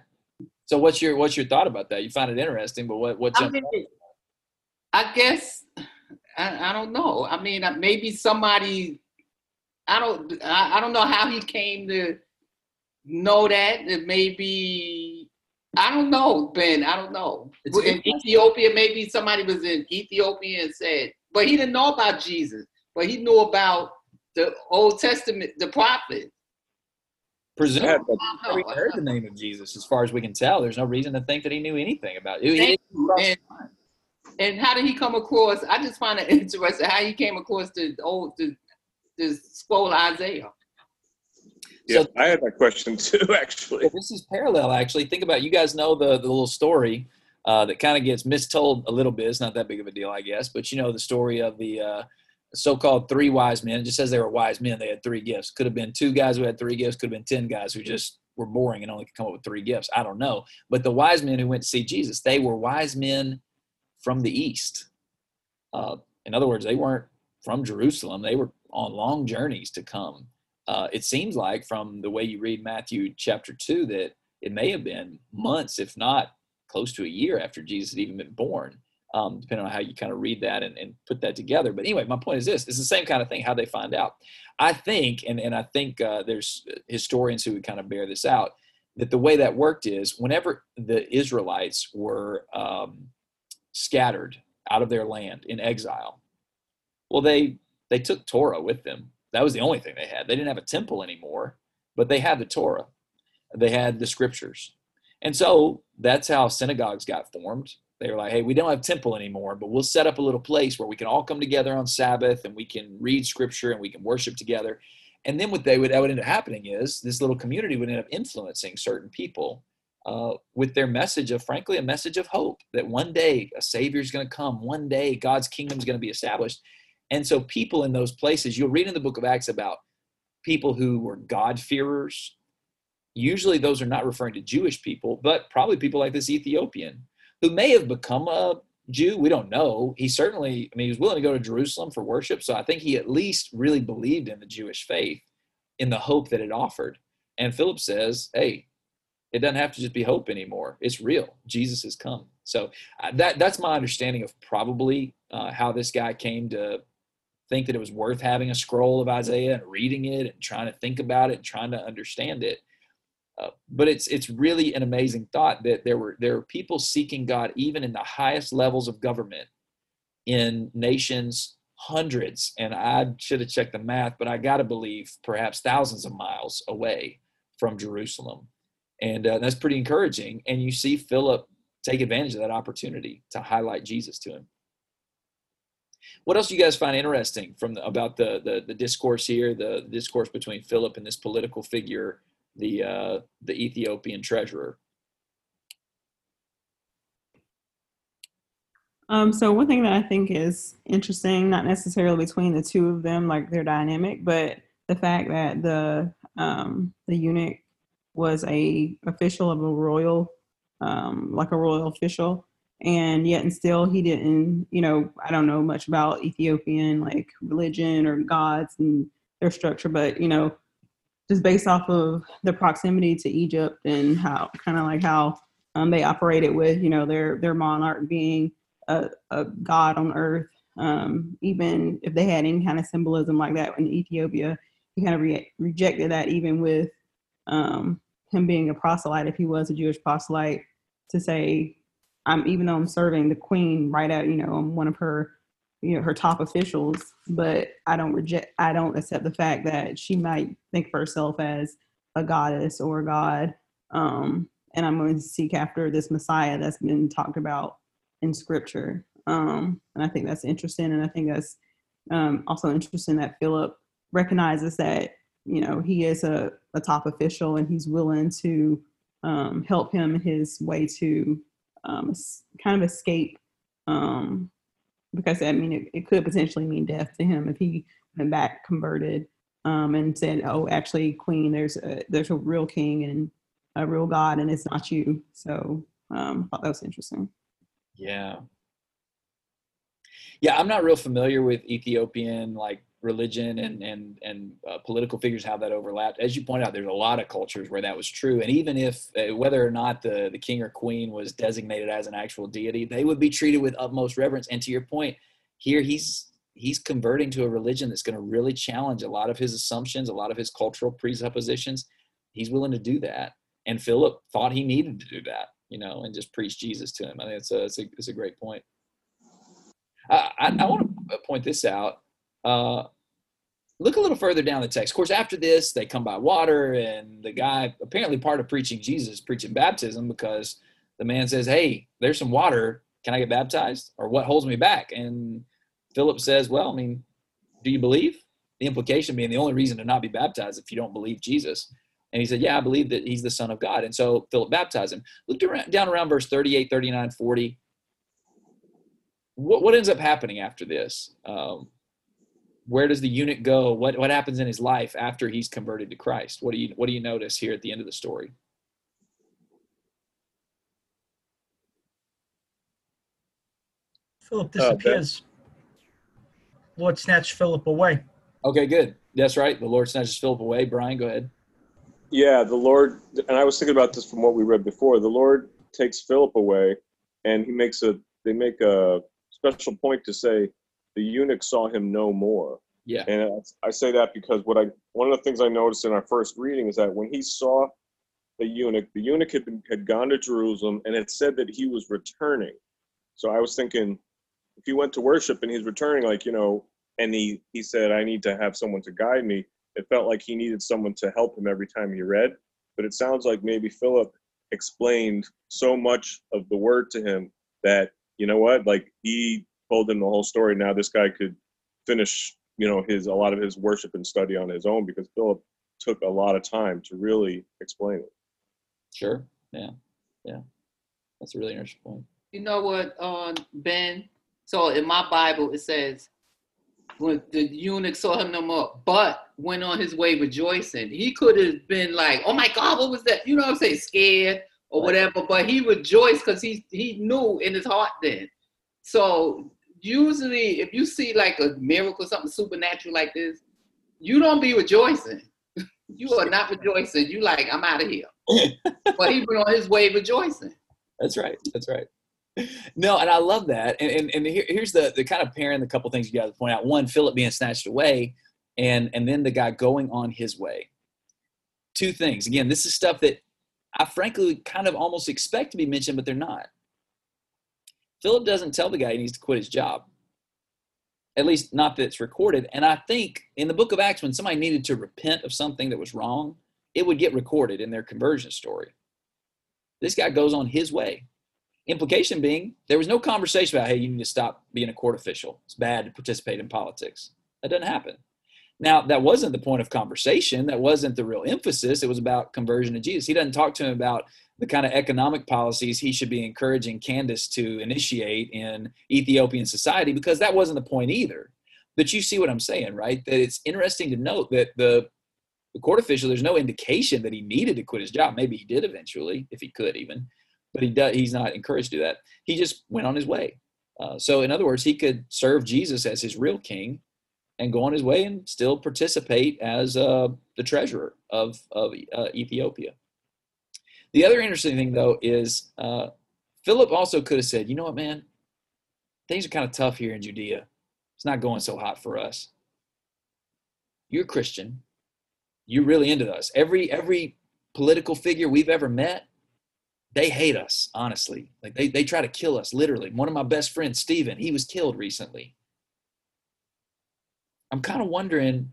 So what's your what's your thought about that? You find it interesting, but what what's I, mean, I guess I, I don't know. I mean, uh, maybe somebody I don't I, I don't know how he came to know that. It maybe I don't know, Ben. I don't know. It's- in Ethiopia, maybe somebody was in Ethiopia and said, but he didn't know about Jesus, but he knew about the Old Testament, the prophet. presumably Yeah, but- I we don't know. heard the name of Jesus, as far as we can tell. There's no reason to think that he knew anything about it. He- you. And, and how did he come across? I just find it *laughs* interesting how he came across the old the, the scroll Isaiah. Yeah, So- I had that question *laughs* too, actually. This is parallel, actually. Think about you guys know the the little story uh, that kind of gets mistold a little bit. It's not that big of a deal, I guess, but you know the story of the uh, so-called three wise men. It just says they were wise men. They had three gifts. Could have been two guys who had three gifts. Could have been ten guys who just were boring and only could come up with three gifts. I don't know. But the wise men who went to see Jesus, they were wise men from the east. Uh, in other words, they weren't from Jerusalem. They were on long journeys to come uh, it seems like from the way you read Matthew chapter 2 that it may have been months, if not close to a year after Jesus had even been born, um, depending on how you kind of read that and, and put that together. But anyway, my point is this it's the same kind of thing, how they find out. I think, and, and I think uh, there's historians who would kind of bear this out, that the way that worked is whenever the Israelites were um, scattered out of their land in exile, well, they they took Torah with them. That was the only thing they had. They didn't have a temple anymore, but they had the Torah. They had the scriptures. And so that's how synagogues got formed. They were like, hey, we don't have temple anymore, but we'll set up a little place where we can all come together on Sabbath and we can read scripture and we can worship together. And then what they would that would end up happening is this little community would end up influencing certain people uh, with their message of, frankly, a message of hope that one day a Savior is going to come. One day God's kingdom is going to be established. And so people in those places, you'll read in the book of Acts about people who were God-fearers. Usually those are not referring to Jewish people, but probably people like this Ethiopian who may have become a Jew. We don't know. He certainly, I mean, he was willing to go to Jerusalem for worship. So I think he at least really believed in the Jewish faith in the hope that it offered. And Philip says, hey, it doesn't have to just be hope anymore. It's real. Jesus has come. So uh, that that's my understanding of probably uh, how this guy came to think that it was worth having a scroll of Isaiah and reading it and trying to think about it and trying to understand it. Uh, but it's it's really an amazing thought that there were there are people seeking God even in the highest levels of government in nations hundreds. And I should have checked the math but I got to believe perhaps thousands of miles away from Jerusalem. And uh, that's pretty encouraging. And you see Philip take advantage of that opportunity to highlight Jesus to him what else do you guys find interesting from the, about the, the the discourse here the, discourse between Philip and this political figure the uh, the Ethiopian treasurer. Um, so one thing that I think is interesting, not necessarily between the two of them, like their dynamic, but the fact that the um, the eunuch was a official of a royal, um, like a royal official, and yet and still he didn't, you know, I don't know much about Ethiopian like religion or gods and their structure, but you know, just based off of the proximity to Egypt and how kind of like how um, they operated with, you know, their their monarch being a, a god on earth. Um, even if they had any kind of symbolism like that in Ethiopia, he kind of re- rejected that, even with um, him being a proselyte, if he was a Jewish proselyte, to say, I'm even though I'm serving the queen right out, you know, I'm one of her, you know, her top officials, but I don't reject, I don't accept the fact that she might think of herself as a goddess or a god. Um, and I'm going to seek after this Messiah that's been talked about in scripture. Um, and I think that's interesting. And I think that's um, also interesting that Philip recognizes that, you know, he is a, a top official and he's willing to um, help him in his way to um, kind of escape. Um, because I mean, it, it could potentially mean death to him if he went back converted um, and said, "Oh, actually, Queen, there's a, there's a real king and a real God, and it's not you." So um, I thought that was interesting. Yeah, yeah, I'm not real familiar with Ethiopian like religion and and and uh, political figures how that overlapped. As you point out, there's a lot of cultures where that was true, and even if uh, whether or not the the king or queen was designated as an actual deity, they would be treated with utmost reverence. And to your point, here he's he's converting to a religion that's going to really challenge a lot of his assumptions, a lot of his cultural presuppositions. He's willing to do that, and Philip thought he needed to do that, you know, and just preach Jesus to him. I think it's a it's a, it's a great point. I, I want to point this out. Uh, look a little further down the text. Of course, after this, they come by water, and the guy, apparently part of preaching Jesus, preaching baptism, because the man says, Hey, there's some water. Can I get baptized? Or what holds me back? And Philip says, Well, I mean, do you believe? The implication being the only reason to not be baptized if you don't believe Jesus. And he said, Yeah, I believe that he's the Son of God. And so Philip baptized him. Look down around verse 38, 39, 40. What, what ends up happening after this? Um, where does the eunuch go? What what happens in his life after he's converted to Christ? What do you what do you notice here at the end of the story? Philip oh, disappears. Lord snatched Philip away. Okay, good. That's right. The Lord snatches Philip away. Brian, go ahead. Yeah, the Lord, and I was thinking about this from what we read before. The Lord takes Philip away, and he makes a. They make a special point to say the eunuch saw him no more. Yeah. And I say that because what I one of the things I noticed in our first reading is that when he saw the eunuch, the eunuch had been, had gone to Jerusalem and had said that he was returning. So I was thinking, if he went to worship and he's returning, like you know, and he he said, I need to have someone to guide me. It felt like he needed someone to help him every time he read. But it sounds like maybe Philip explained so much of the word to him that you know what, like he told him the whole story. Now this guy could finish, you know, his a lot of his worship and study on his own because Philip took a lot of time to really explain it. Sure. Yeah. Yeah. That's a really interesting point. You know what, uh, Ben? So in my Bible it says when the eunuch saw him no more, but went on his way rejoicing. He could have been like, "Oh my God, what was that?" You know what I'm saying? Scared or whatever. But he rejoiced because he he knew in his heart then. So usually if you see like a miracle, something supernatural like this, you don't be rejoicing. *laughs* you are not rejoicing. You like, I'm out of here. *laughs* but he went on his way rejoicing. That's right. That's right. No, and I love that. And and, and here, here's the the kind of pairing the couple things you got to point out. One, Philip being snatched away, and and then the guy going on his way. Two things. Again, this is stuff that I frankly kind of almost expect to be mentioned, but they're not. Philip doesn't tell the guy he needs to quit his job. At least, not that it's recorded. And I think in the book of Acts, when somebody needed to repent of something that was wrong, it would get recorded in their conversion story. This guy goes on his way. Implication being, there was no conversation about, hey, you need to stop being a court official. It's bad to participate in politics. That doesn't happen. Now, that wasn't the point of conversation. That wasn't the real emphasis. It was about conversion to Jesus. He doesn't talk to him about the kind of economic policies he should be encouraging Candace to initiate in Ethiopian society because that wasn't the point either. But you see what I'm saying, right? That it's interesting to note that the, the court official, there's no indication that he needed to quit his job. Maybe he did eventually, if he could even, but he does, he's not encouraged to do that. He just went on his way. Uh, so, in other words, he could serve Jesus as his real king and go on his way and still participate as uh, the treasurer of, of uh, Ethiopia. The other interesting thing, though, is uh, Philip also could have said, you know what, man, things are kind of tough here in Judea. It's not going so hot for us. You're a Christian. You're really into us. Every every political figure we've ever met, they hate us, honestly. Like they, they try to kill us, literally. One of my best friends, Stephen, he was killed recently. I'm kind of wondering,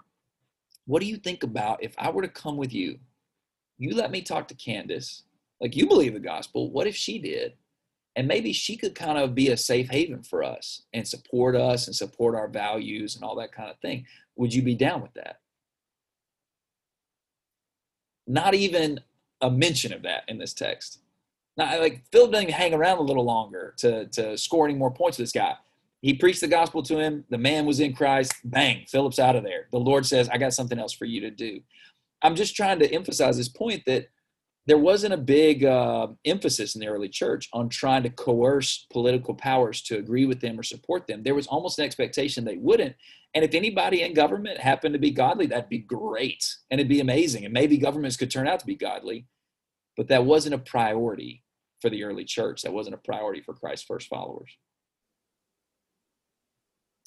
what do you think about if I were to come with you? You let me talk to Candace. Like you believe the gospel. What if she did? and maybe she could kind of be a safe haven for us and support us and support our values and all that kind of thing. Would you be down with that? Not even a mention of that in this text. Not like Philip doesn't even hang around a little longer to, to score any more points with this guy. He preached the gospel to him. The man was in Christ. Bang, Philip's out of there. The Lord says, I got something else for you to do. I'm just trying to emphasize this point that there wasn't a big uh, emphasis in the early church on trying to coerce political powers to agree with them or support them. There was almost an expectation they wouldn't. And if anybody in government happened to be godly, that'd be great and it'd be amazing. And maybe governments could turn out to be godly, but that wasn't a priority for the early church. That wasn't a priority for Christ's first followers.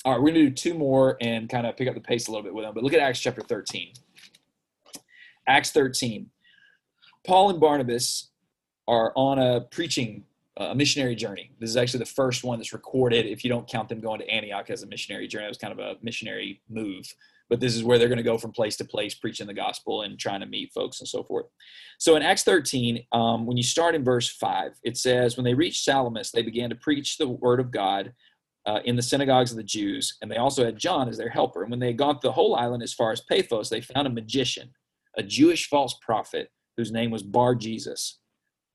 All right, we're going to do two more and kind of pick up the pace a little bit with them. But look at Acts chapter 13. Acts 13. Paul and Barnabas are on a preaching, a uh, missionary journey. This is actually the first one that's recorded, if you don't count them going to Antioch as a missionary journey. It was kind of a missionary move. But this is where they're going to go from place to place, preaching the gospel and trying to meet folks and so forth. So in Acts 13, um, when you start in verse 5, it says, When they reached Salamis, they began to preach the word of God uh, in the synagogues of the Jews, and they also had John as their helper. And when they had gone through the whole island as far as Paphos, they found a magician, a Jewish false prophet whose name was Bar Jesus,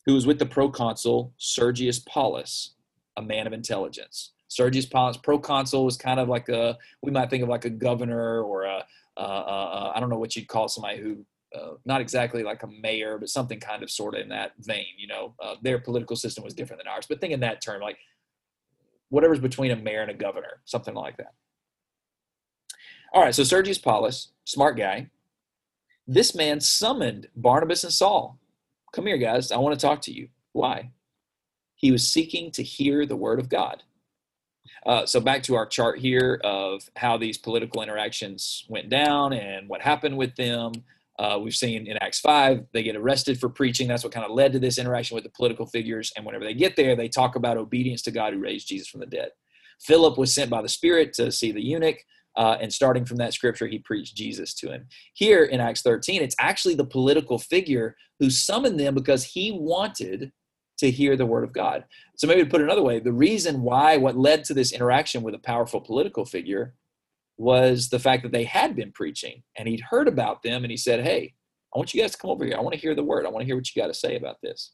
who was with the proconsul Sergius Paulus, a man of intelligence. Sergius Paulus, proconsul, was kind of like a, we might think of like a governor or a, uh, uh, I don't know what you'd call somebody who, uh, not exactly like a mayor, but something kind of sort of in that vein. You know, uh, their political system was different than ours, but think in that term, like whatever's between a mayor and a governor, something like that. All right, so Sergius Paulus, smart guy, this man summoned Barnabas and Saul. Come here, guys. I want to talk to you. Why? He was seeking to hear the word of God. Uh, so back to our chart here of how these political interactions went down and what happened with them. Uh, we've seen in Acts 5, they get arrested for preaching. That's what kind of led to this interaction with the political figures. And whenever they get there, they talk about obedience to God who raised Jesus from the dead. Philip was sent by the Spirit to see the eunuch. Uh, and starting from that scripture, he preached Jesus to him. Here in Acts 13, it's actually the political figure who summoned them because he wanted to hear the word of God. So, maybe to put it another way, the reason why, what led to this interaction with a powerful political figure was the fact that they had been preaching and he'd heard about them and he said, Hey, I want you guys to come over here. I want to hear the word. I want to hear what you got to say about this.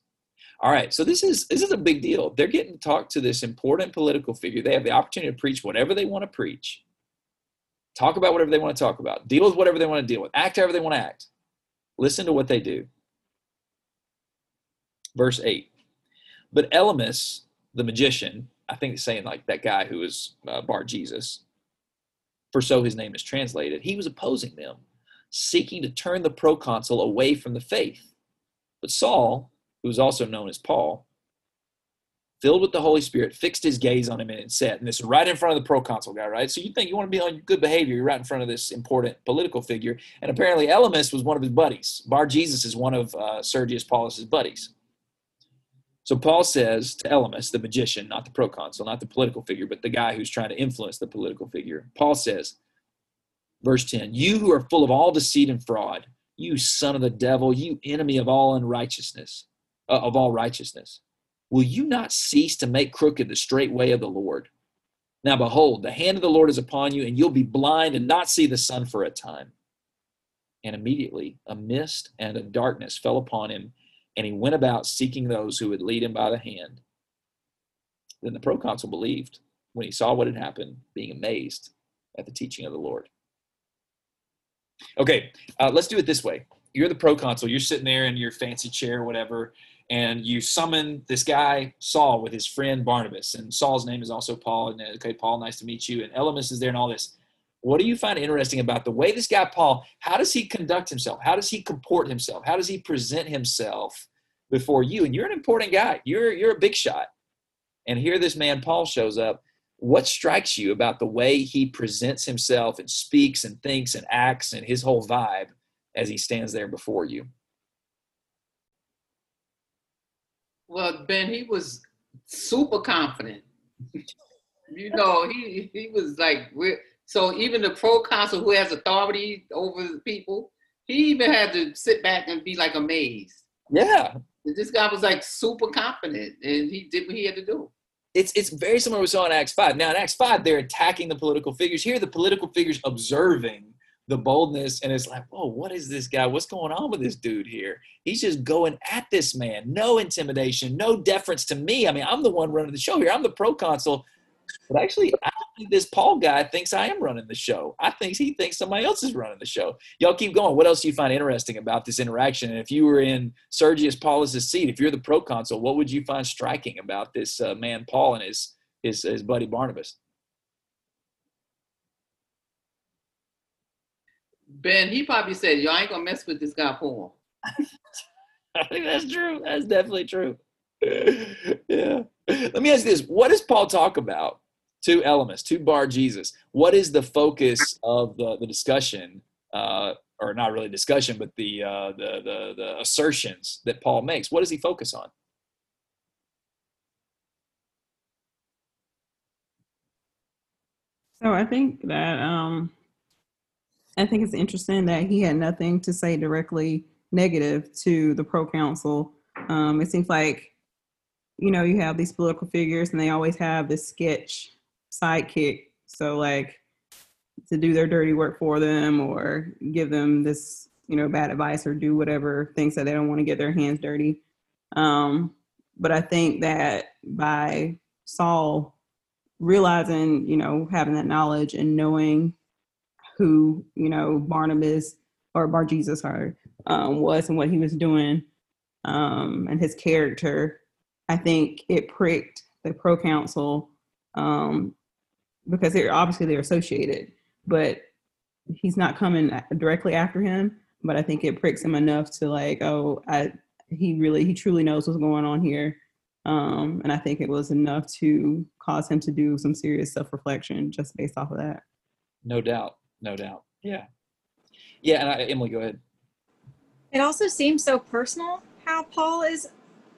All right, so this is this is a big deal. They're getting to talk to this important political figure. They have the opportunity to preach whatever they want to preach talk about whatever they want to talk about, deal with whatever they want to deal with, act however they want to act. Listen to what they do. Verse 8. But Elymas, the magician, I think it's saying like that guy who was uh, Bar Jesus, for so his name is translated, he was opposing them, seeking to turn the proconsul away from the faith. But Saul, who was also known as Paul, filled with the Holy Spirit, fixed his gaze on him and said, and this is right in front of the proconsul guy, right? So you think you want to be on good behavior, you're right in front of this important political figure. And apparently Elymas was one of his buddies. Bar Jesus is one of uh, Sergius Paulus's buddies. So Paul says to Elymas, the magician, not the proconsul, not the political figure, but the guy who's trying to influence the political figure. Paul says, verse 10, you who are full of all deceit and fraud, you son of the devil, you enemy of all unrighteousness, uh, of all righteousness Will you not cease to make crooked the straight way of the Lord? Now behold, the hand of the Lord is upon you, and you'll be blind and not see the sun for a time. And immediately a mist and a darkness fell upon him, and he went about seeking those who would lead him by the hand. Then the proconsul believed when he saw what had happened, being amazed at the teaching of the Lord. Okay, uh, let's do it this way. You're the proconsul. You're sitting there in your fancy chair, whatever, and you summon this guy Saul with his friend Barnabas, and Saul's name is also Paul. And uh, okay, Paul, nice to meet you. And Elymas is there, and all this. What do you find interesting about the way this guy Paul? How does he conduct himself? How does he comport himself? How does he present himself before you? And you're an important guy. You're you're a big shot. And here this man Paul shows up. What strikes you about the way he presents himself and speaks and thinks and acts and his whole vibe as he stands there before you? Well, Ben, he was super confident. you know, he he was like, so even the proconsul who has authority over people, he even had to sit back and be like amazed. Yeah, This guy was like super confident, and he did what he had to do. It's it's very similar to what we saw in Acts five. Now in Acts five, they're attacking the political figures. Here, the political figures observing the boldness, and it's like, whoa, what is this guy? What's going on with this dude here? He's just going at this man. No intimidation, no deference to me. I mean, I'm the one running the show here. I'm the proconsul. But actually, I don't think this Paul guy thinks I am running the show. I think he thinks somebody else is running the show. Y'all keep going. What else do you find interesting about this interaction? And if you were in Sergius Paulus's seat, if you're the proconsul, what would you find striking about this uh, man Paul and his his his buddy Barnabas? Ben, he probably said, "Yo, I ain't gonna mess with this guy, Paul." I think that's true. That's definitely true. yeah. Let me ask you this: What does Paul talk about? Two Elymas, two bar Jesus. What is the focus of the, the discussion, uh, or not really discussion, but the, uh, the the the assertions that Paul makes? What does he focus on? So I think that um, I think it's interesting that he had nothing to say directly negative to the proconsul. Um, it seems like, you know, you have these political figures and they always have this sketch sidekick. So, like, to do their dirty work for them or give them this, you know, bad advice or do whatever things that they don't want to get their hands dirty. Um, but I think that by Saul realizing, you know, having that knowledge and knowing who you know Barnabas or Bar Jesus um, was and what he was doing um, and his character. I think it pricked the proconsul um, because they're obviously they're associated, but he's not coming directly after him. But I think it pricks him enough to like, oh, I he really he truly knows what's going on here. Um, and I think it was enough to cause him to do some serious self reflection just based off of that. No doubt no doubt. Yeah, yeah. And I, Emily, go ahead. It also seems so personal how Paul is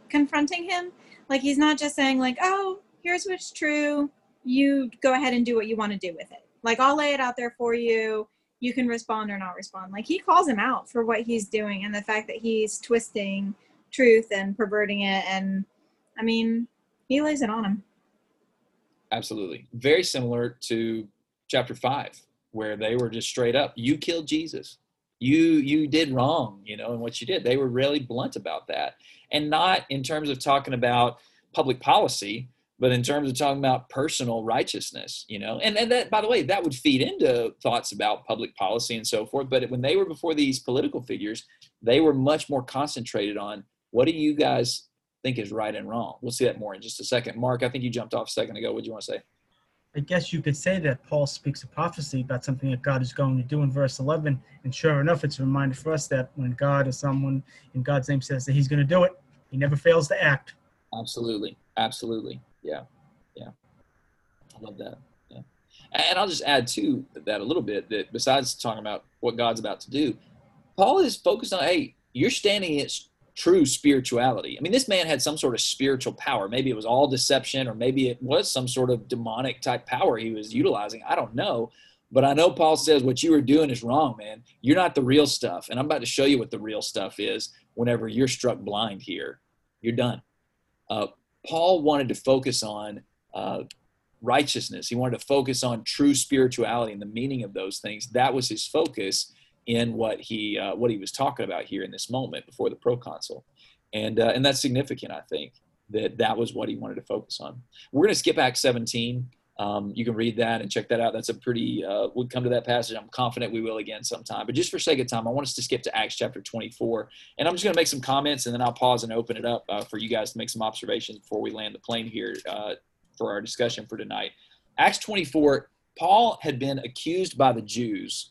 confronting him. Like he's not just saying like, "Oh, here's what's true. You go ahead and do what you want to do with it." Like I'll lay it out there for you. You can respond or not respond. Like he calls him out for what he's doing and the fact that he's twisting truth and perverting it. And I mean, he lays it on him. Absolutely. Very similar to chapter five where they were just straight up, you killed Jesus. You you did wrong, you know, and what you did. They were really blunt about that. And not in terms of talking about public policy, but in terms of talking about personal righteousness, you know. And and that by the way, that would feed into thoughts about public policy and so forth. But when they were before these political figures, they were much more concentrated on what do you guys think is right and wrong. We'll see that more in just a second. Mark, I think you jumped off a second ago. What do you want to say? I guess you could say that Paul speaks a prophecy about something that God is going to do in verse 11. And sure enough, it's a reminder for us that when God or someone in God's name says that he's going to do it, he never fails to act. Absolutely. Absolutely. Yeah. Yeah. I love that. Yeah. And I'll just add to that a little bit that besides talking about what God's about to do, Paul is focused on, hey, you're standing against true spirituality. I mean, this man had some sort of spiritual power. Maybe it was all deception, or maybe it was some sort of demonic type power he was utilizing. I don't know. But I know Paul says what you were doing is wrong, man. You're not the real stuff. And I'm about to show you what the real stuff is whenever you're struck blind here. You're done. Uh, Paul wanted to focus on uh, righteousness. He wanted to focus on true spirituality and the meaning of those things. That was his focus in what he uh, what he was talking about here in this moment before the proconsul, and uh, and that's significant. I think that that was what he wanted to focus on. We're going to skip Acts 17. Um, you can read that and check that out. That's a pretty. Uh, we'll come to that passage. I'm confident we will again sometime. But just for sake of time, I want us to skip to Acts chapter 24, and I'm just going to make some comments, and then I'll pause and open it up uh, for you guys to make some observations before we land the plane here uh, for our discussion for tonight. Acts 24. Paul had been accused by the Jews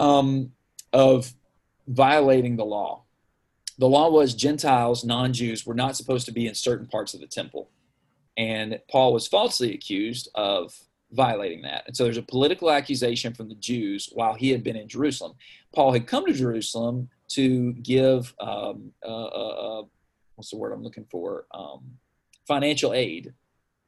um, of violating the law. The law was Gentiles, non Jews, were not supposed to be in certain parts of the temple. And Paul was falsely accused of violating that. And so there's a political accusation from the Jews while he had been in Jerusalem. Paul had come to Jerusalem to give, um, uh, uh, uh what's the word I'm looking for? Um, financial aid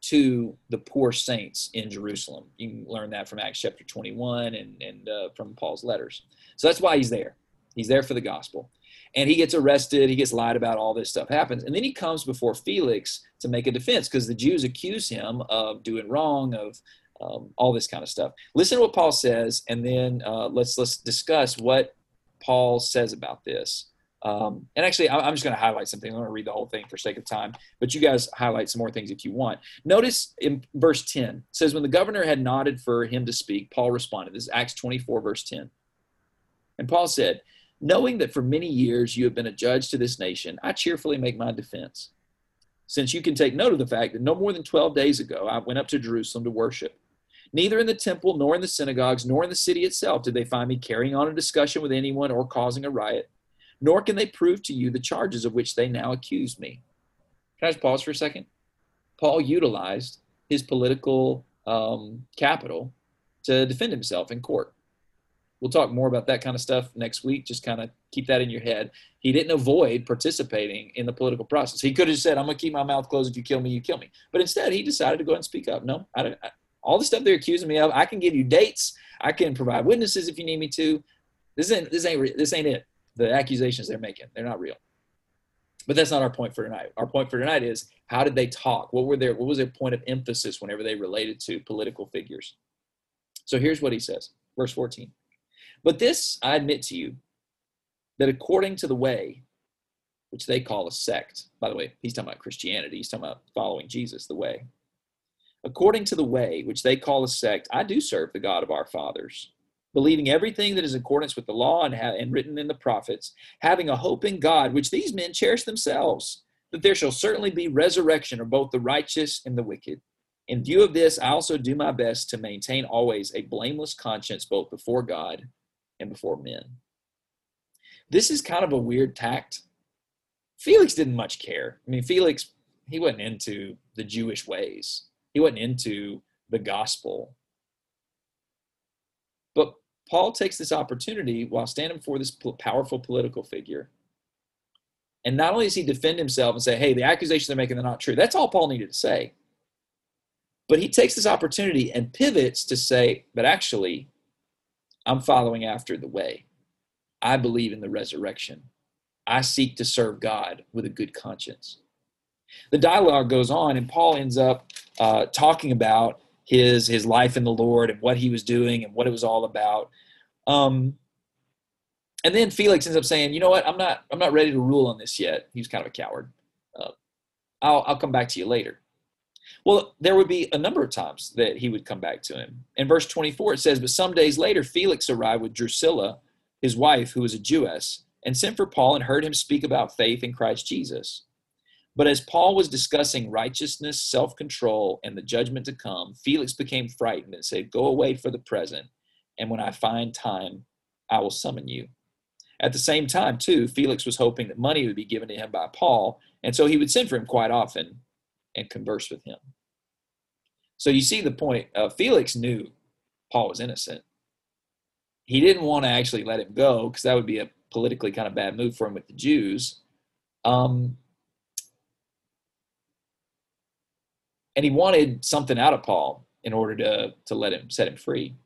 to the poor saints in Jerusalem. You can learn that from Acts chapter 21 and, and uh, from Paul's letters. So that's why he's there. He's there for the gospel. And he gets arrested. He gets lied about. All this stuff happens. And then he comes before Felix to make a defense because the Jews accuse him of doing wrong, of um, all this kind of stuff. Listen to what Paul says, and then uh, let's let's discuss what Paul says about this. Um, and actually, I'm just going to highlight something. I'm going to read the whole thing for sake of time, but you guys highlight some more things if you want. Notice in verse 10 says, When the governor had nodded for him to speak, Paul responded. This is Acts 24, verse 10. And Paul said, Knowing that for many years you have been a judge to this nation, I cheerfully make my defense. Since you can take note of the fact that no more than 12 days ago I went up to Jerusalem to worship. Neither in the temple, nor in the synagogues, nor in the city itself did they find me carrying on a discussion with anyone or causing a riot nor can they prove to you the charges of which they now accuse me. Can I just pause for a second? Paul utilized his political um, capital to defend himself in court. We'll talk more about that kind of stuff next week. Just kind of keep that in your head. He didn't avoid participating in the political process. He could have said, "I'm going to keep my mouth closed. If you kill me, you kill me." But instead, he decided to go ahead and speak up. No, I don't. I, all the stuff they're accusing me of, I can give you dates. I can provide witnesses if you need me to. This ain't this ain't this ain't it the accusations they're making. They're not real. But that's not our point for tonight. Our point for tonight is how did they talk? What were their what was their point of emphasis whenever they related to political figures? So here's what he says, verse 14. But this I admit to you that according to the way which they call a sect, by the way, he's talking about Christianity, he's talking about following Jesus, the way. According to the way which they call a sect, I do serve the God of our fathers believing everything that is in accordance with the law and, ha- and written in the prophets, having a hope in God, which these men cherish themselves, that there shall certainly be resurrection of both the righteous and the wicked. In view of this, I also do my best to maintain always a blameless conscience both before God and before men. This is kind of a weird tact. Felix didn't much care. I mean, Felix, he wasn't into the Jewish ways, he wasn't into the gospel. But Paul takes this opportunity while standing before this powerful political figure. And not only does he defend himself and say, hey, the accusations they're making, they're not true. That's all Paul needed to say. But he takes this opportunity and pivots to say, but actually, I'm following after the way. I believe in the resurrection. I seek to serve God with a good conscience. The dialogue goes on, and Paul ends up uh, talking about his his life in the Lord and what he was doing and what it was all about. Um, and then Felix ends up saying, "You know what? I'm not I'm not ready to rule on this yet." He was kind of a coward. Uh, I'll I'll come back to you later. Well, there would be a number of times that he would come back to him. In verse 24, it says, But some days later, Felix arrived with Drusilla, his wife, who was a Jewess, and sent for Paul and heard him speak about faith in Christ Jesus. But as Paul was discussing righteousness, self control, and the judgment to come, Felix became frightened and said, Go away for the present, and when I find time, I will summon you. At the same time, too, Felix was hoping that money would be given to him by Paul, and so he would send for him quite often and converse with him. So you see the point. Uh, Felix knew Paul was innocent. He didn't want to actually let him go because that would be a politically kind of bad move for him with the Jews. Um, and he wanted something out of Paul in order to to let him set him free.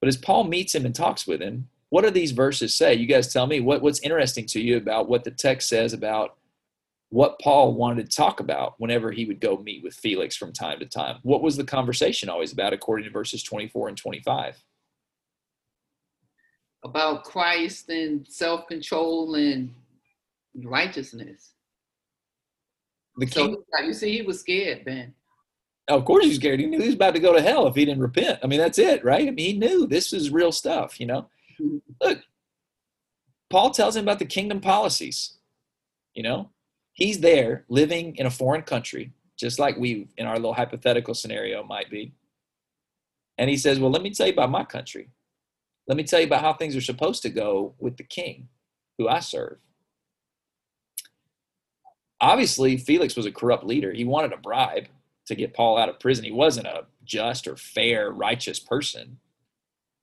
But as Paul meets him and talks with him, what do these verses say? You guys tell me what, what's interesting to you about what the text says about what Paul wanted to talk about whenever he would go meet with Felix from time to time. What was the conversation always about according to verses 24 and 25? About Christ and self control and righteousness. The king, so, you see, he was scared, Ben. Of course, he's scared. He knew he was about to go to hell if he didn't repent. I mean, that's it, right? I mean, he knew this is real stuff. You know, mm-hmm. look, Paul tells him about the kingdom policies. You know, he's there living in a foreign country, just like we in our little hypothetical scenario might be. And he says, "Well, let me tell you about my country. Let me tell you about how things are supposed to go with the king, who I serve." obviously Felix was a corrupt leader. He wanted a bribe to get Paul out of prison. He wasn't a just or fair, righteous person.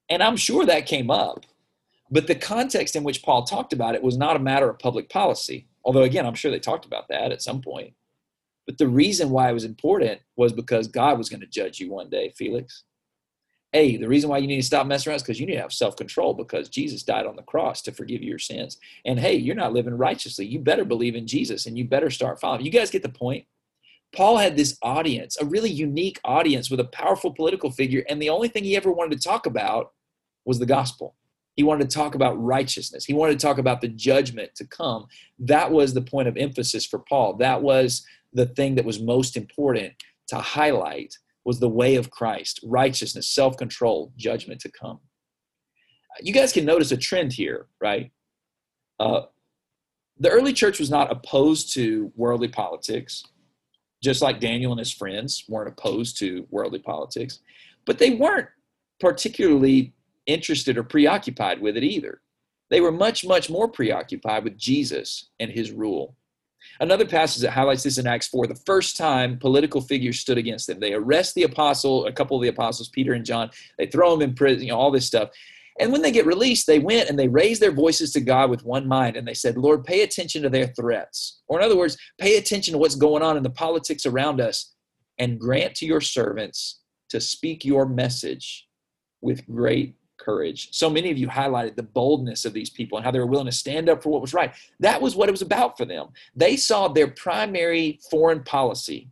And I'm sure that came up. But the context in which Paul talked about it was not a matter of public policy. Although, again, I'm sure they talked about that at some point. But the reason why it was important was because God was going to judge you one day, Felix. hey, the reason why you need to stop messing around is because you need to have self control because Jesus died on the cross to forgive your sins. And hey, you're not living righteously. You better believe in Jesus and you better start following. You guys get the point? Paul had this audience, a really unique audience with a powerful political figure, and the only thing he ever wanted to talk about was the gospel. He wanted to talk about righteousness. He wanted to talk about the judgment to come. That was the point of emphasis for Paul. That was the thing that was most important to highlight was the way of Christ, righteousness, self-control, judgment to come. You guys can notice a trend here, right? Uh, the early church was not opposed to worldly politics, just like Daniel and his friends weren't opposed to worldly politics, but they weren't particularly interested or preoccupied with it either. They were much, much more preoccupied with Jesus and his rule. Another passage that highlights this in Acts 4, the first time political figures stood against them. They arrest the apostle, a couple of the apostles, Peter and John. They throw them in prison, you know, all this stuff. And when they get released, they went and they raised their voices to God with one mind and they said, Lord, pay attention to their threats. Or, in other words, pay attention to what's going on in the politics around us and grant to your servants to speak your message with great courage. So many of you highlighted the boldness of these people and how they were willing to stand up for what was right. That was what it was about for them. They saw their primary foreign policy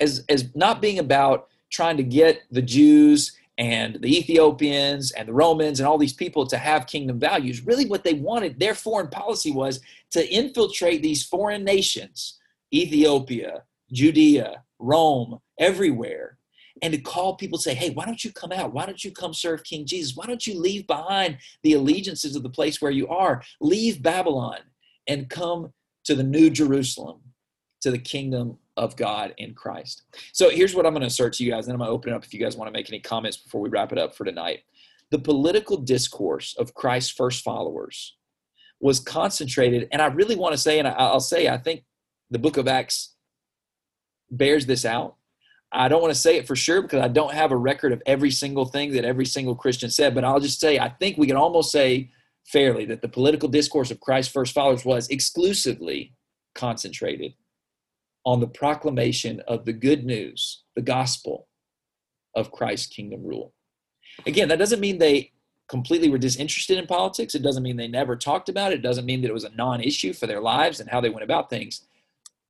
as, as not being about trying to get the Jews and the Ethiopians and the Romans and all these people to have kingdom values. Really, what they wanted, their foreign policy was to infiltrate these foreign nations Ethiopia, Judea, Rome, everywhere and to call people say, hey, why don't you come out? Why don't you come serve King Jesus? Why don't you leave behind the allegiances of the place where you are? Leave Babylon and come to the new Jerusalem, to the kingdom of God in Christ. So here's what I'm going to assert to you guys, and I'm going to open it up if you guys want to make any comments before we wrap it up for tonight. The political discourse of Christ's first followers was concentrated, and I really want to say, and I'll say, I think the book of Acts bears this out I don't want to say it for sure because I don't have a record of every single thing that every single Christian said, but I'll just say I think we can almost say fairly that the political discourse of Christ's first followers was exclusively concentrated on the proclamation of the good news, the gospel of Christ's kingdom rule. Again, that doesn't mean they completely were disinterested in politics. It doesn't mean they never talked about it. It doesn't mean that it was a non issue for their lives and how they went about things.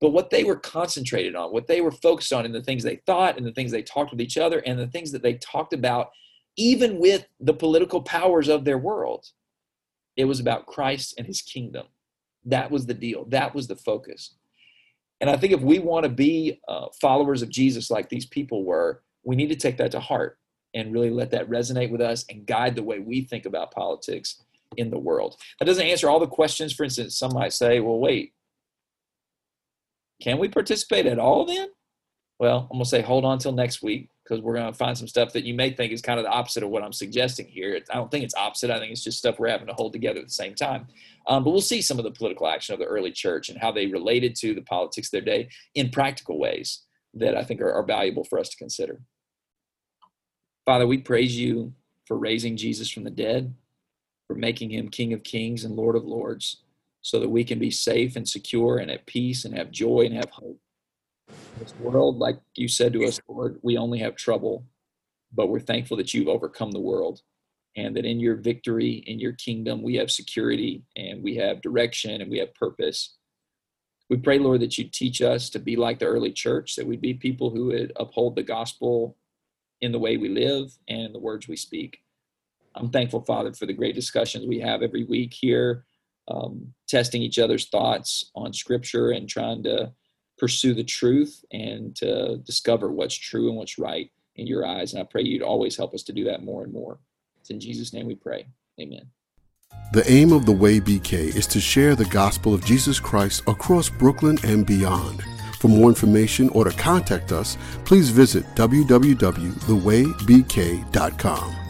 But what they were concentrated on, what they were focused on in the things they thought and the things they talked with each other and the things that they talked about, even with the political powers of their world, it was about Christ and his kingdom. That was the deal. That was the focus. And I think if we want to be uh, followers of Jesus like these people were, we need to take that to heart and really let that resonate with us and guide the way we think about politics in the world. That doesn't answer all the questions. For instance, some might say, well, wait, can we participate at all then? Well, I'm going to say hold on till next week because we're going to find some stuff that you may think is kind of the opposite of what I'm suggesting here. I don't think it's opposite. I think it's just stuff we're having to hold together at the same time. Um, but we'll see some of the political action of the early church and how they related to the politics of their day in practical ways that I think are, are valuable for us to consider. Father, we praise you for raising Jesus from the dead, for making him King of Kings and Lord of Lords so that we can be safe and secure and at peace and have joy and have hope. This world, like you said to us, Lord, we only have trouble, but we're thankful that you've overcome the world and that in your victory, in your kingdom, we have security and we have direction and we have purpose. We pray, Lord, that you teach us to be like the early church, that we'd be people who would uphold the gospel in the way we live and in the words we speak. I'm thankful, Father, for the great discussions we have every week here um, testing each other's thoughts on scripture and trying to pursue the truth and to discover what's true and what's right in your eyes. And I pray you'd always help us to do that more and more. It's in Jesus' name we pray. Amen. The aim of the Way BK is to share the gospel of Jesus Christ across Brooklyn and beyond. For more information or to contact us, please visit www.thewaybk.com.